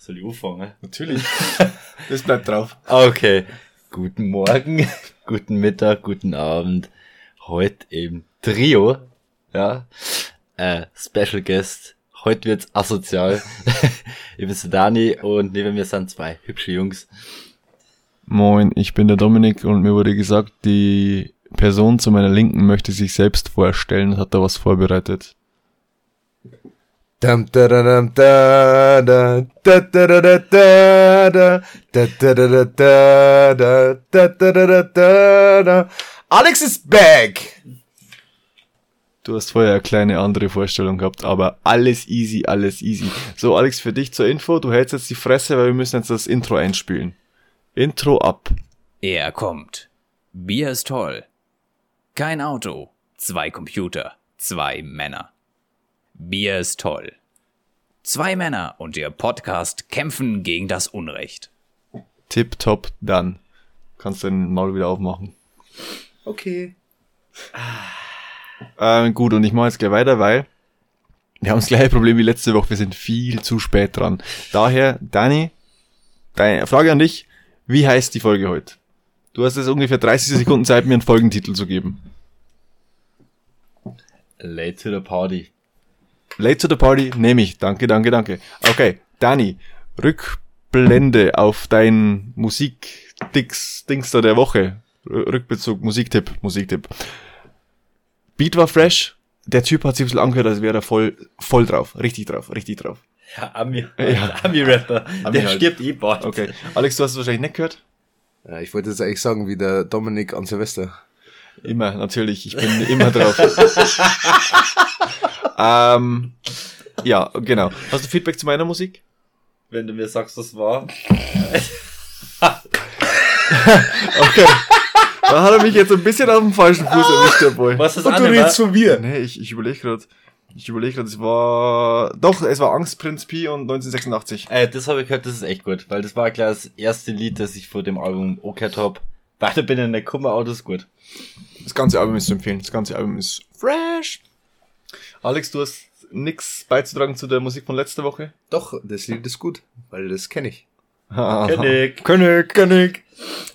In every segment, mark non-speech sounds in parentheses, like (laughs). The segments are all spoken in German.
Soll ich anfangen? Natürlich. das bleibt drauf. Okay. Guten Morgen, (laughs) guten Mittag, guten Abend. Heute im Trio. Ja. Äh, Special Guest. Heute wird's asozial. (laughs) ich bin Dani und neben mir sind zwei hübsche Jungs. Moin, ich bin der Dominik und mir wurde gesagt, die Person zu meiner Linken möchte sich selbst vorstellen und hat da was vorbereitet. Alex is back! Du hast vorher eine kleine andere Vorstellung gehabt, aber alles easy, alles easy. So, Alex, für dich zur Info, du hältst jetzt die Fresse, weil wir müssen jetzt das Intro einspielen. Intro ab. Er kommt. Bier ist toll. Kein Auto. Zwei Computer. Zwei Männer. Bier ist toll. Zwei Männer und ihr Podcast kämpfen gegen das Unrecht. Tip top, dann. Kannst den Maul wieder aufmachen. Okay. Ähm, gut, und ich mache jetzt gleich weiter, weil wir haben das gleiche Problem wie letzte Woche. Wir sind viel zu spät dran. Daher, Dani, deine Frage an dich. Wie heißt die Folge heute? Du hast jetzt ungefähr 30 Sekunden Zeit, mir einen Folgentitel zu geben. Late to the party. Late to the party, nehme ich. Danke, danke, danke. Okay, Dani, Rückblende auf dein Musik-Dings Dings da der Woche. R- Rückbezug, Musiktipp, Musiktipp. Beat war fresh. Der Typ hat sich ein bisschen angehört, als wäre er voll, voll drauf. Richtig drauf, richtig drauf. Ja, Ami, (laughs) Ja. Ami-Rapper. Ami Der halt. stirbt eh bald. Okay. Alex, du hast es wahrscheinlich nicht gehört? Ja, ich wollte jetzt eigentlich sagen, wie der Dominik an Silvester. Immer, natürlich. Ich bin immer drauf. (laughs) ähm, ja, genau. Hast du Feedback zu meiner Musik? Wenn du mir sagst, was war. Okay. Da hat er mich jetzt ein bisschen auf dem falschen Fuß erwischt, der Boy. Was ist Und du andere? redest von mir. Nee, ich, ich überlege gerade. Ich überlege gerade, es war. Doch, es war Angst, Prinz Pi und 1986. Äh, das habe ich gehört, das ist echt gut, weil das war gleich das erste Lied, das ich vor dem Album angehört hab. Weiter bin ich nicht gekommen, aber das ist gut. Das ganze Album ist zu empfehlen. Das ganze Album ist fresh. Alex, du hast nix beizutragen zu der Musik von letzter Woche? Doch, das Lied ist gut, weil das kenne ich. König. König, König.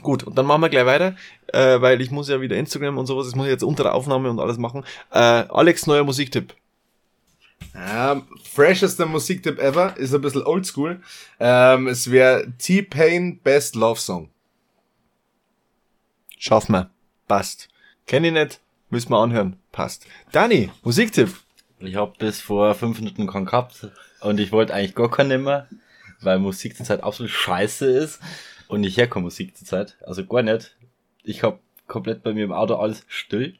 Gut, und dann machen wir gleich weiter, äh, weil ich muss ja wieder Instagram und sowas, das muss ich jetzt unter der Aufnahme und alles machen. Äh, Alex, neuer Musiktipp. Ähm, freshester Musiktipp ever, ist ein bisschen oldschool. Ähm, es wäre T-Pain Best Love Song. Schaffen wir. Passt. Kenn ich nicht, müssen wir anhören. Passt. Dani, Musiktipp. Ich hab bis vor fünf Minuten keinen gehabt und ich wollte eigentlich gar keinen mehr, weil Musik zurzeit absolut scheiße ist und ich höre keine Musik zurzeit, also gar nicht. Ich hab komplett bei mir im Auto alles still.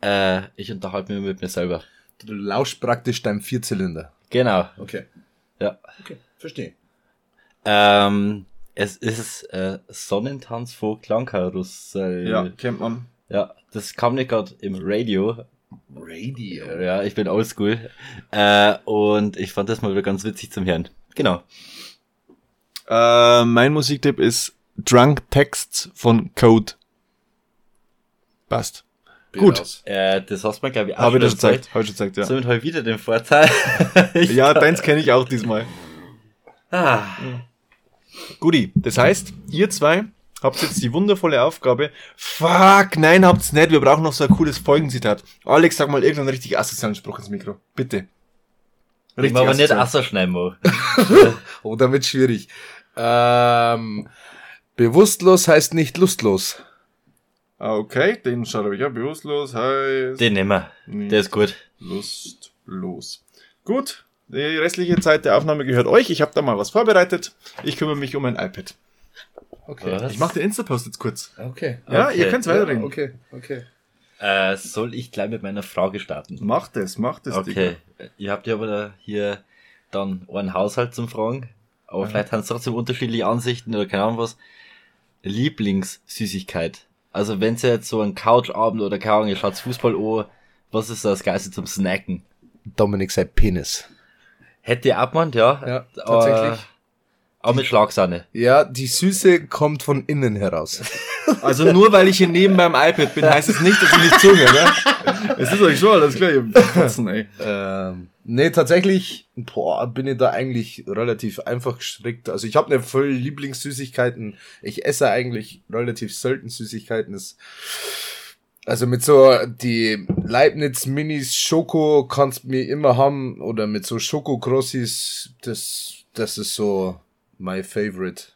Äh, ich unterhalte mich mit mir selber. Du lauschst praktisch deinem Vierzylinder. Genau. Okay. Ja. Okay, verstehe. Ähm, es ist äh, Sonnentanz vor Klangkarussell. kennt man. Ja, das kam nicht gerade im Radio. Radio. Ja, ich bin oldschool. Äh, und ich fand das mal wieder ganz witzig zum Hören. Genau. Äh, mein Musiktipp ist Drunk Texts von Code. Passt. Gut. Aus. Äh, das hast du mir, glaube ich, auch Habe ich gezeigt. Habe ich schon gezeigt, ja. Somit habe ich wieder den Vorteil. (laughs) Ja, deins kenne ich auch diesmal. ah, Guti, das heißt, ihr zwei habt jetzt die wundervolle Aufgabe. Fuck, nein, habt's nicht. Wir brauchen noch so ein cooles Folgenzitat. Alex, sag mal irgendeinen richtig asozialen Spruch ins Mikro. Bitte. ich mach aber nicht. Asser schneiden. (laughs) Oh, damit schwierig. Ähm, bewusstlos heißt nicht lustlos. Ah, Okay, den schreibe ich ja. Bewusstlos heißt Den nehmen wir. Der ist gut. lustlos. Gut, die restliche Zeit der Aufnahme gehört euch. Ich habe da mal was vorbereitet. Ich kümmere mich um ein iPad. Okay. Was? Ich mache den Insta-Post jetzt kurz. Okay. Ja, Okay. ihr könnt's weiterreden. Okay, okay. Äh, soll ich gleich mit meiner Frage starten? Macht es, macht es. Okay. Ihr habt ja aber da hier dann einen Haushalt zum Fragen. Aber vielleicht haben sie trotzdem unterschiedliche Ansichten oder keine Ahnung was. Lieblingssüßigkeit. Also wenn ihr jetzt so einen Couchabend oder keine Ahnung, ihr schaut Fußball an, was ist das Geilste zum Snacken? Dominik sei Penis. Hätte ihr abgemeint, ja. Ja, tatsächlich. Aber mit Schlagsahne. Ja, die Süße kommt von innen heraus. (laughs) Also nur weil ich hier neben beim iPad bin, heißt es nicht, dass ich nicht zuhöre, ne? (laughs) Es ist euch schon alles klar, ihr Katzen, ey. ähm, Nee, tatsächlich, boah, bin ich da eigentlich relativ einfach gestrickt. Also ich habe eine voll Lieblingssüßigkeiten. Ich esse eigentlich relativ selten Süßigkeiten. Das, also mit so die Leibniz Minis Schoko kannst mir immer haben oder mit so Schoko Crossis, das das ist so my favorite.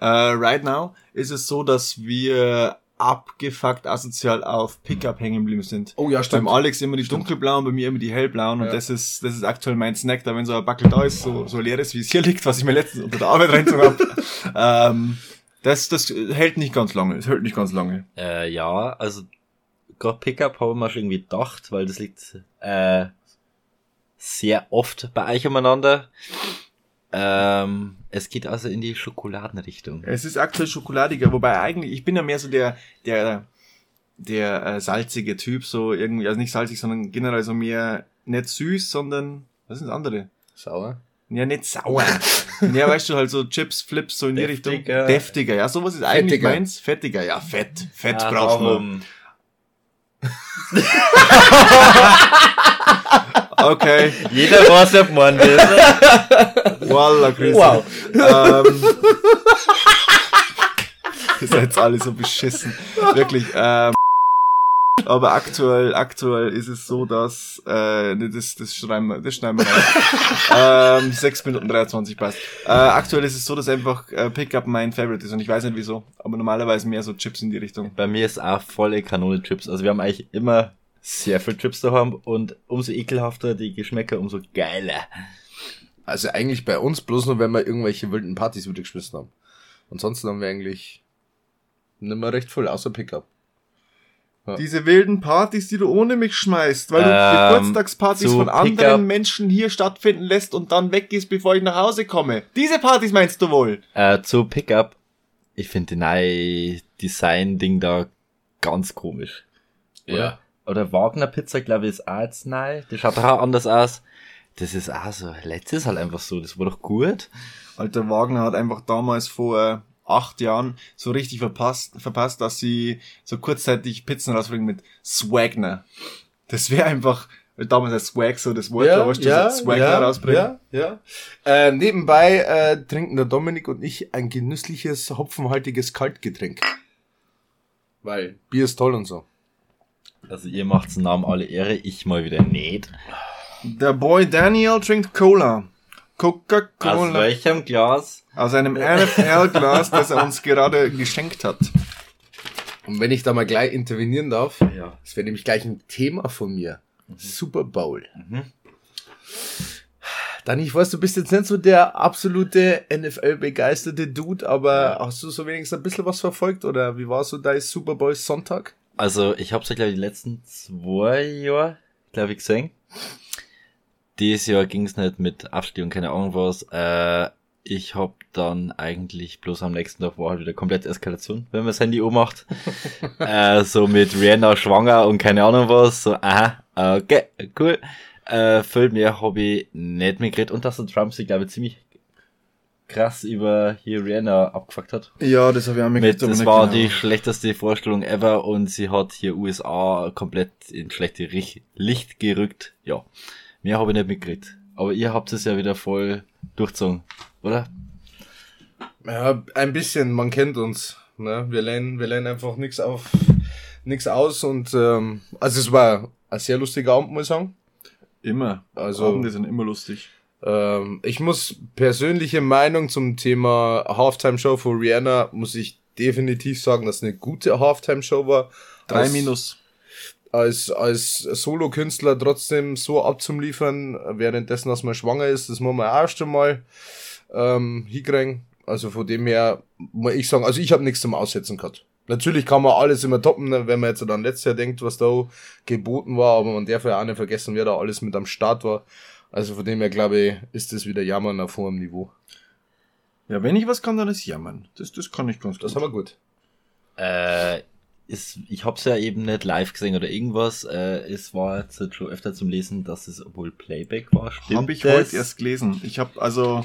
Äh, right now ist es so, dass wir abgefuckt asozial auf Pickup hängen geblieben sind. Oh ja, Beim Alex immer die dunkelblauen, bei mir immer die hellblauen und Ja. das ist das ist aktuell mein Snack, da wenn so ein Backel da ist, so, so leeres wie es hier liegt, was ich mir letztens unter der Arbeit reingezogen habe. (laughs) ähm, das, das hält nicht ganz lange, es hält nicht ganz lange. Äh, ja, also gerade Pickup habe ich mir schon irgendwie gedacht, weil das liegt äh, sehr oft bei euch umeinander. Ähm, es geht also in die Schokoladenrichtung. Es ist aktuell schokoladiger, wobei eigentlich, ich bin ja mehr so der, der, der äh, salzige Typ, so irgendwie, also nicht salzig, sondern generell so mehr nicht süß, sondern, was sind das andere? Sauer. Ja, nicht sauer. (laughs) ja, weißt du, halt so Chips, Flips, so in die Richtung. Deftiger. Deftiger, ja, sowas ist eigentlich Fettiger. meins. Fettiger, ja, Fett. Fett Ja, braucht man. (laughs) (laughs) Okay, Jeder weiß, ob man das. Walla, Chris. Wow. Ähm, (laughs) ihr seid alle so beschissen. Wirklich. Ähm, aber aktuell, aktuell ist es so, dass äh, nee, das, das schreiben wir, das schneiden wir rein. (laughs) ähm, 6 Minuten 23 passt. Äh, aktuell ist es so, dass einfach äh, Pickup mein Favorite ist und ich weiß nicht wieso, aber normalerweise mehr so Chips in die Richtung. Bei mir ist auch volle Kanone Chips. Also wir haben eigentlich immer sehr viel Chips daheim und umso ekelhafter die Geschmäcker, umso geiler. Also eigentlich bei uns bloß nur, wenn wir irgendwelche wilden Partys wieder geschmissen haben. Ansonsten haben wir eigentlich nimmer recht voll, außer Pickup. Diese wilden Partys, die du ohne mich schmeißt, weil du Ähm, Geburtstagspartys zu von anderen. Menschen hier stattfinden lässt und dann weggehst, bevor ich nach Hause komme. Diese Partys meinst du wohl? Äh, zu Pickup, ich finde die neue Design-Ding da ganz komisch. Oder? Oder Wagner Pizza, glaube ich, ist auch jetzt neu. Die schaut auch anders aus. Das ist auch so, letztes halt einfach so, das war doch gut. Alter Wagner hat einfach damals vor äh, acht Jahren so richtig verpasst, verpasst, dass sie so kurzzeitig Pizzen rausbringen mit Swagner. Das wäre einfach, weil damals als Swag so das Wort, war, weißt du, so Swagner rausbringen. ja, ja. Äh, nebenbei äh, trinken der Dominik und ich ein genüssliches, hopfenhaltiges Kaltgetränk. Weil Bier ist toll und so. Also ihr macht's im Namen alle Ehre, ich mal wieder nicht. Der Boy Daniel trinkt Cola. Aus Coca-Cola. welchem Glas? Aus einem NFL-Glas, das er uns gerade geschenkt hat. Und wenn ich da mal gleich intervenieren darf, Ja. das wäre nämlich gleich ein Thema von mir. Super Bowl. Mhm. Dann, ich weiß, du bist jetzt nicht so der absolute NFL-begeisterte Dude, aber hast du so wenigstens ein bisschen was verfolgt oder wie war so dein Super Bowl Sonntag? Also ich hab's ja glaube ich die letzten zwei Jahre, glaube ich, gesehen. Dieses Jahr ging's nicht mit Abstieg und keine Ahnung was. Äh, ich hab dann eigentlich bloß am nächsten Tag war halt wieder komplett Eskalation, wenn man das Handy ummacht. (laughs) äh, so mit Rihanna schwanger und keine Ahnung was. So, aha, okay, cool. Äh, viel mehr hab ich nicht mehr geredet und dass der Trump sich, glaube ich, ziemlich krass über hier Rihanna abgefuckt hat. Ja, das habe ich auch Mit, das war die schlechteste Vorstellung ever und sie hat hier USA komplett in schlechte Rich- Licht gerückt. Ja, mehr habe ich nicht mitgekriegt. Aber ihr habt es ja wieder voll durchzogen, oder? Ja, ein bisschen, man kennt uns. Ne? Wir lernen, wir lernen einfach nichts auf, nichts aus und ähm, also es war ein sehr lustiger Abend, muss ich sagen. Immer. Also- Also, Abende sind immer lustig. Ähm, ich muss persönliche Meinung zum Thema Halftime Show von Rihanna muss ich definitiv sagen, dass es eine gute Halftime Show war. Drei als, Minus. Als, als Solo-Künstler trotzdem so abzuliefern, währenddessen, dass man schwanger ist, das muss man auch erst einmal ähm, hinkriegen. Also von dem her muss ich sagen, also ich habe nichts zum Aussetzen gehabt. Natürlich kann man alles immer toppen, ne, wenn man jetzt dann letztes Jahr denkt, was da geboten war, aber man darf ja auch nicht vergessen, wer da alles mit am Start war. Also von dem her glaube ich, ist das wieder Jammern auf hohem Niveau. Ja, wenn ich was kann, dann ist jammern. Das, das kann ich ganz Das gut. haben wir gut. Äh, ist, ich hab's ja eben nicht live gesehen oder irgendwas. Äh, es war jetzt schon öfter zum Lesen, dass es wohl Playback war. Stimmt Habe ich das? heute erst gelesen. Ich habe also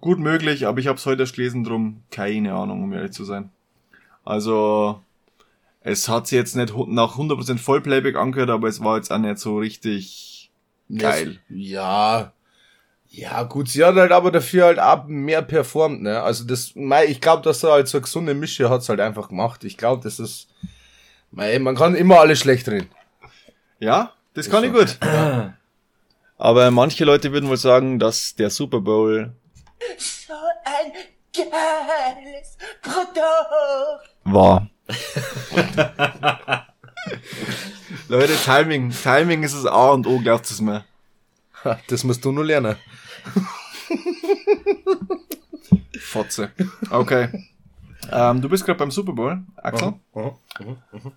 gut möglich, aber ich habe es heute erst gelesen, drum keine Ahnung, um ehrlich zu sein. Also es hat sich jetzt nicht nach 100% Vollplayback angehört, aber es war jetzt auch nicht so richtig geil. Ja. Ja, gut, sie hat halt aber dafür halt auch mehr performt, ne? Also das, mei, ich glaube, dass er halt so eine gesunde Mische hat's halt einfach gemacht. Ich glaube, das ist, mei, man kann immer alles schlecht reden. Ja, das kann ich gut. Aber manche Leute würden wohl sagen, dass der Super Bowl So ein geiles Produkt. war. (laughs) (laughs) Leute, Timing, Timing ist das A und O, glaubt es mir. Das musst du nur lernen. Fotze. Okay. Ähm, du bist gerade beim Super Bowl, Axel?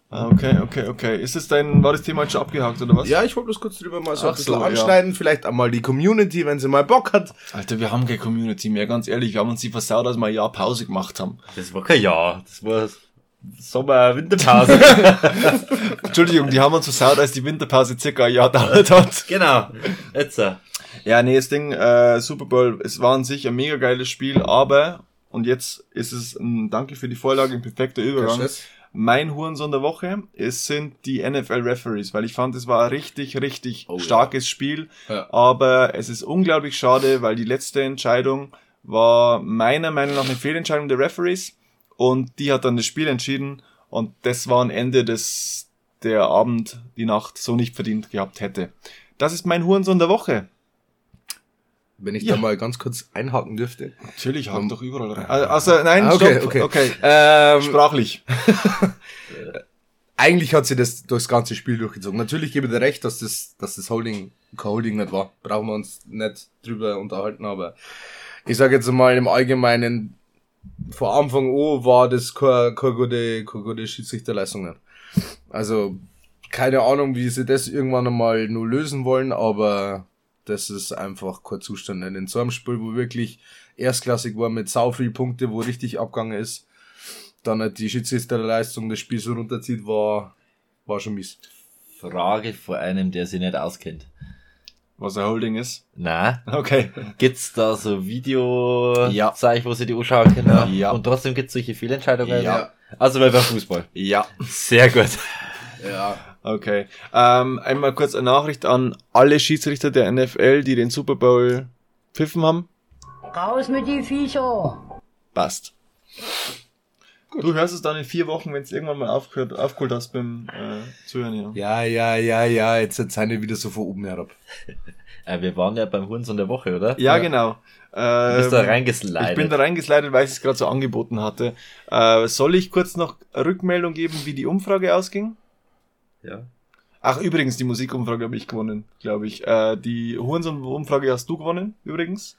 Ah, Okay, okay, okay. Ist es dein, war das Thema jetzt schon abgehakt oder was? Ja, ich wollte bloß kurz drüber mal so Ach ein bisschen so, ja. anschneiden, vielleicht einmal die Community, wenn sie mal Bock hat. Alter, wir haben keine Community mehr, ganz ehrlich. Wir haben uns die versaut, als wir ein Jahr Pause gemacht haben. Das war kein Jahr. Das war Sommer, Winterpause. (laughs) Entschuldigung, die haben uns versaut, als die Winterpause circa ein Jahr dauert hat. genau. Jetzt. äh, Ja, nee, das Ding, äh, Super Bowl, es war an sich ein mega geiles Spiel, aber, und jetzt ist es ein Danke für die Vorlage, ein perfekter Übergang. Mein Hurensohn der Woche, es sind die NFL Referees, weil ich fand, es war ein richtig, richtig Oh ja. starkes Spiel, Ja. aber es ist unglaublich schade, weil die letzte Entscheidung war meiner Meinung nach eine Fehlentscheidung der Referees und die hat dann das Spiel entschieden und das war ein Ende, das der Abend, die Nacht so nicht verdient gehabt hätte. Das ist mein Hurensohn der Woche. Wenn ich Ja. da mal ganz kurz einhaken dürfte. Natürlich, haken doch überall rein. Also, nein, Ah, okay, stopp. okay. okay. Ähm, Sprachlich. (laughs) eigentlich hat sie das durchs ganze Spiel durchgezogen. Natürlich gebe ich dir recht, dass das, dass das Holding, kein Holding nicht war. Brauchen wir uns nicht drüber unterhalten, aber ich sage jetzt mal im Allgemeinen, vor Anfang an war das keine, keine gute, keine gute Schiedsrichterleistung. nicht. Also, keine Ahnung, wie sie das irgendwann einmal nur lösen wollen, aber das ist einfach kein Zustand. In so einem Spiel, wo wirklich erstklassig war mit sau viel Punkte, wo richtig abgegangen ist, dann halt die Schiedsrichterleistung das Spiel so runterzieht, war, war schon mies. Frage vor einem, der sich nicht auskennt. Was ein Holding ist. Na, Okay. gibt's da so Video, Ja. Zeig, wo sie die anschauen können? Ja. Und trotzdem gibt's solche Fehlentscheidungen? Ja. Also beim Fußball. Ja. Sehr gut. Ja. Okay. Ähm, einmal kurz eine Nachricht an alle Schiedsrichter der NFL, die den Super Bowl pfiffen haben. Raus mit die Viecher. Passt. Du hörst es dann in vier Wochen, wenn es irgendwann mal aufgehört, aufgeholt hast beim äh, Zuhören. Ja. Ja, ja, ja, ja, jetzt seid ihr wieder so von oben herab. (laughs) Äh, wir waren ja beim Hurensohn der Woche, oder? Ja, genau. Du bist da Ähm, reingeslidet. Ich bin da reingeslidet, weil ich es gerade so angeboten hatte. Äh, soll ich kurz noch Rückmeldung geben, wie die Umfrage ausging? Ja. Ach, übrigens, die Musikumfrage habe ich gewonnen, glaube ich. Äh, die Hurensohn-Umfrage hast du gewonnen, übrigens.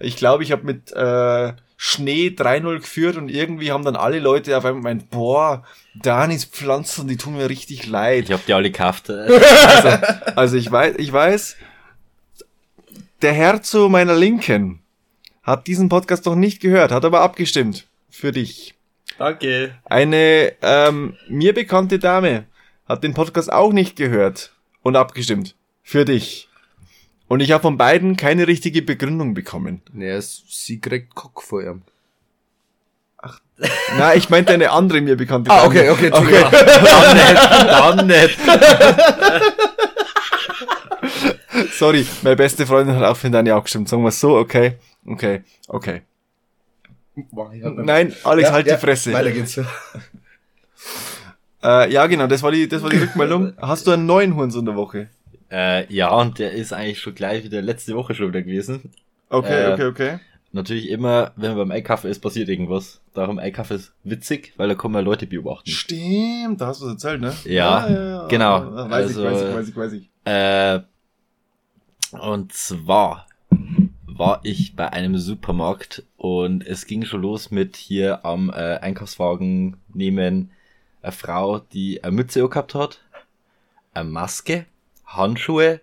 Ich glaube, ich habe mit äh, Schnee 3-0 geführt und irgendwie haben dann alle Leute auf einmal gemeint, boah, Danis Pflanzen, die tun mir richtig leid. Ich hab die alle gekauft. äh. (laughs) Also ich weiß, ich weiß, der Herr zu meiner Linken hat diesen Podcast noch nicht gehört, hat aber abgestimmt. Für dich. Danke. Eine ähm, mir bekannte Dame hat den Podcast auch nicht gehört und abgestimmt. Für dich. Und ich habe von beiden keine richtige Begründung bekommen. Nee, es- sie kriegt Kock vor ihm. Na, ich meinte eine andere mir bekannte Ah, Dame. okay, okay, okay. (laughs) Dann nicht. Dann nicht. (laughs) Sorry, meine beste Freundin hat auch für Dani abgestimmt. Sagen wir so, okay. Okay, okay. Nein, Alex, halt die Fresse. Weiter geht's. Äh, ja, genau, das war die, das war die Rückmeldung. Hast du einen neuen Hurensohn der Woche? Äh, ja, und der ist eigentlich schon gleich wieder letzte Woche schon wieder gewesen. Okay, Äh, okay, okay. Natürlich immer, wenn man beim Einkaufen ist, passiert irgendwas. Darum Einkaufen ist witzig, weil da kommen ja Leute beobachten. Stimmt, da hast du was erzählt, ne? Ja, genau. Ja, weiß Also, ich, weiß ich, weiß ich, weiß ich. Äh, und zwar war ich bei einem Supermarkt und es ging schon los mit hier am äh, Einkaufswagen nehmen eine Frau, die eine Mütze gehabt hat, eine Maske, Handschuhe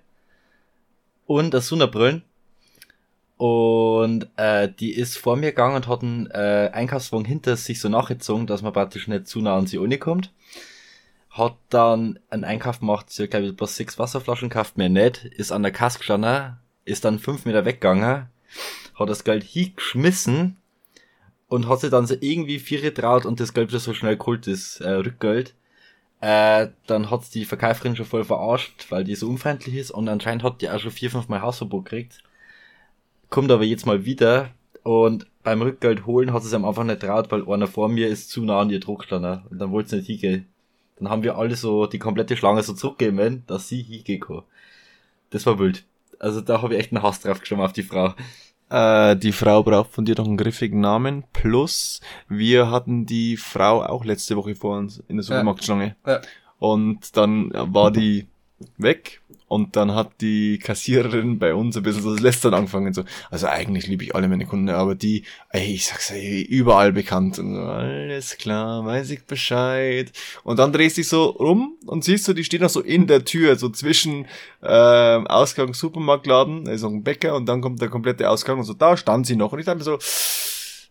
und eine Sonnenbrillen. Und äh, die ist vor mir gegangen und hat einen äh, Einkaufswagen hinter sich so nachgezogen, dass man praktisch nicht zu nah an sie kommt hat dann einen Einkauf gemacht, sie hat, glaube ich, bloß sechs Wasserflaschen gekauft, mehr nicht, ist an der Kasse gestanden, ist dann fünf Meter weggegangen, hat das Geld hingeschmissen und hat sich dann so irgendwie vier traut und das Geld wieder so schnell geholt, das äh, Rückgeld. Äh, dann hat's die Verkäuferin schon voll verarscht, weil die so unfreundlich ist und anscheinend hat die auch schon vier, fünf Mal Hausverbot gekriegt. Kommt aber jetzt mal wieder und beim Rückgeld holen hat sie es am Anfang nicht traut, weil einer vor mir ist zu nah an ihr Druck gestanden und dann wollte sie nicht hingehen. Dann haben wir alle so die komplette Schlange so zurückgegeben, dass sie hingehen kann. Das war wild. Also da habe ich echt einen Hass drauf geschoben auf die Frau. Äh, die Frau braucht von dir noch einen griffigen Namen. Plus, wir hatten die Frau auch letzte Woche vor uns in der Supermarktschlange. Ja. Und dann war die weg. Und dann hat die Kassiererin bei uns ein bisschen so das Lästern angefangen. So, also eigentlich liebe ich alle meine Kunden, aber die, ey, ich sag's ey, überall bekannt. Und so, alles klar, weiß ich Bescheid. Und dann drehst du dich so rum und siehst du, die stehen noch so in der Tür, so zwischen ähm, Ausgang Supermarktladen, also ein Bäcker und dann kommt der komplette Ausgang und so, da stand sie noch. Und ich dachte mir so,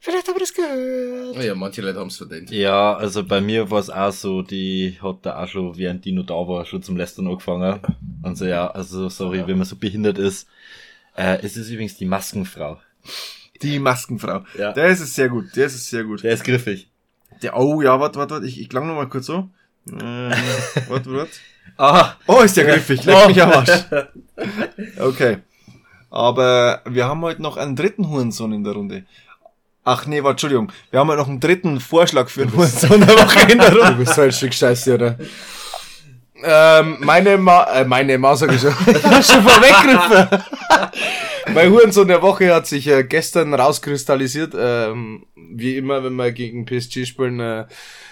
vielleicht habe ich das gehört. Ja, manche Leute haben's verdient. Ja, also bei mir war es auch so, die hat da auch schon, während die noch da war, schon zum Lästern angefangen. Und so, ja, also sorry, wenn man so behindert ist. Äh, es ist übrigens die Maskenfrau. Die Maskenfrau. Ja. Der ist es sehr gut, der ist es sehr gut. Der ist griffig. Der, oh ja, warte, warte, warte, ich, ich klang noch mal kurz so. Ähm, warte, warte. (laughs) Ah, Oh, ist der griffig, leck mich am Arsch. (laughs) Okay. Aber wir haben heute noch einen dritten Hurensohn in der Runde. Ach nee, warte, Entschuldigung. Wir haben heute noch einen dritten Vorschlag für einen Hurensohn der Woche in der Du bist so ein Stück Scheiße, oder? Ähm, meine Ma, äh, meine Ma sag ich schon. (laughs) Ich hab schon vorweggriffen. (laughs) mein Hurensohn der Woche hat sich äh, gestern rauskristallisiert. Ähm, wie immer, wenn wir gegen PSG spielen, äh,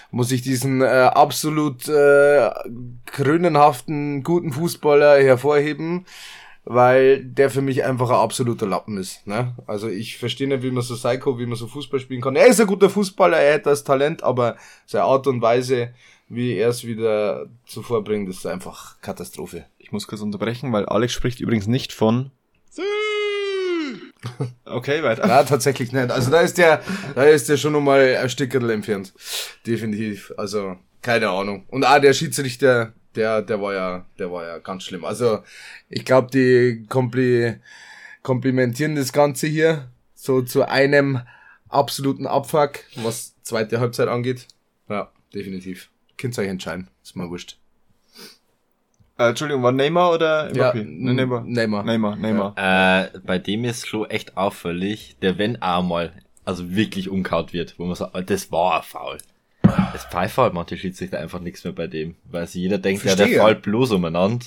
muss ich diesen äh, absolut äh, krönenhaften, guten Fußballer hervorheben, weil der für mich einfach ein absoluter Lappen ist. Ne? Also ich verstehe nicht, wie man so Psycho, wie man so Fußball spielen kann. Er ist ein guter Fußballer, er hat das Talent, aber seine Art und Weise, wie er es wieder zuvor bringt, ist einfach Katastrophe. Ich muss kurz unterbrechen, weil Alex spricht übrigens nicht von... Okay, weiter. Na, tatsächlich nicht. Also da ist der, da ist der schon nochmal ein Stückerl entfernt. Definitiv. Also, keine Ahnung. Und auch der Schiedsrichter, der, der war ja, der war ja ganz schlimm. Also, ich glaube, die kompli komplimentieren das Ganze hier so zu einem absoluten Abfuck, was zweite Halbzeit angeht. Ja, definitiv. Könnt ihr euch entscheiden. Ist mal wurscht. Äh, Entschuldigung, war Neymar oder Ja, Mbappé? Ne, Neymar. Neymar. Neymar, Neymar. äh, bei dem ist schon echt auffällig, der wenn auch mal, also wirklich umkaut wird, wo man sagt, das war ein Foul. Das pfeift halt manche Schiedsrichter einfach nichts mehr bei dem, weil sich jeder denkt, ja, der fällt bloß umeinander.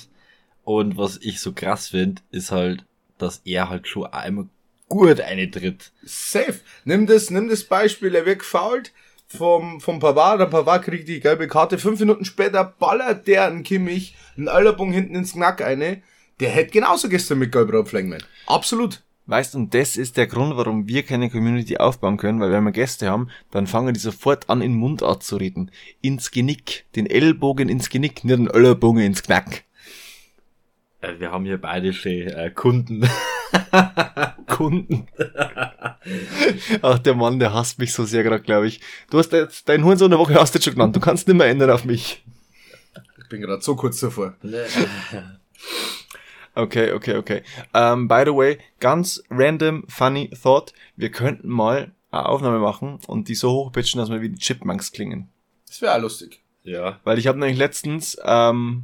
Und was ich so krass finde, ist halt, dass er halt schon einmal gut eine tritt. Safe. Nimm das, nimm das Beispiel, er wird gefoult vom, vom Pavard, der Pavard kriegt die gelbe Karte, fünf Minuten später ballert der einen Kimmich, einen Ellerbogen hinten ins Knack eine, der hätte genauso gestern mit gelb müssen. Absolut. Weißt, und das ist der Grund, warum wir keine Community aufbauen können, weil wenn wir Gäste haben, dann fangen die sofort an, in Mundart zu reden. Ins Genick. Den Ellbogen ins Genick, nicht den Ellbogen ins Knack. Äh, wir haben hier beide schon äh, Kunden. (laughs) Kunden. Ach, der Mann, der hasst mich so sehr gerade, glaube ich. Du hast jetzt, dein Hurensohn der Woche hast du jetzt schon genannt. Du kannst nicht mehr ändern auf mich. Ich bin gerade so kurz davor. (laughs) Okay, okay, okay. Um, by the way, ganz random funny thought. Wir könnten mal eine Aufnahme machen und die so hochpitchen, dass wir wie die Chipmunks klingen. Das wäre auch lustig. ja. Weil ich habe nämlich letztens, ähm,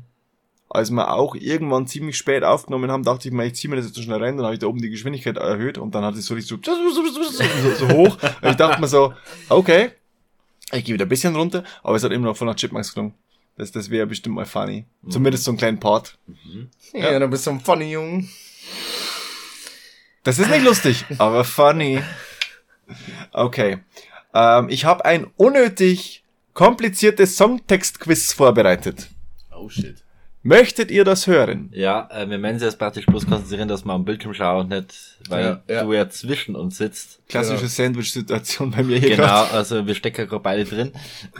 als wir auch irgendwann ziemlich spät aufgenommen haben, dachte ich mir, ich ziehe mir das jetzt so schnell rein, dann habe ich da oben die Geschwindigkeit erhöht und dann hatte ich so richtig so, (laughs) so, so hoch. Und ich dachte mir so, okay, ich gehe wieder ein bisschen runter, aber es hat immer noch von nach Chipmunks gelungen. Das, das wäre bestimmt mal funny. Zumindest so einen kleinen Part. Ja, dann bist du ein funny Jung. Das ist nicht lustig, (laughs) aber funny. Okay. Ähm, ich habe ein unnötig kompliziertes Songtext-Quiz vorbereitet. Oh shit. Möchtet ihr das hören? Ja, äh, wir müssen jetzt praktisch bloß konzentrieren, dass wir am Bildschirm schauen und nicht, weil Ja, ja. du ja zwischen uns sitzt. Klassische Sandwich-Situation bei mir hier Genau, grad. also wir stecken gerade beide drin.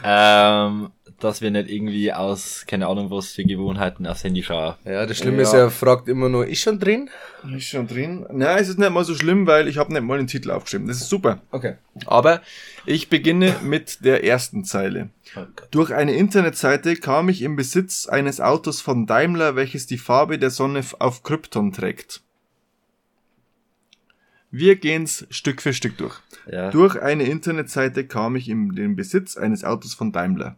Ähm, dass wir nicht irgendwie aus, keine Ahnung was für Gewohnheiten aufs Handy schauen. Ja, das Schlimme Ja. ist, er fragt immer nur, ist schon drin? Ist schon drin. Na, es ist nicht mal so schlimm, weil ich habe nicht mal den Titel aufgeschrieben. Das ist super. Okay. Aber ich beginne mit der ersten Zeile. Durch eine Internetseite kam ich im Besitz eines Autos von Daimler, welches die Farbe der Sonne auf Krypton trägt. Wir gehen's Stück für Stück durch. Ja. Durch eine Internetseite kam ich in den Besitz eines Autos von Daimler.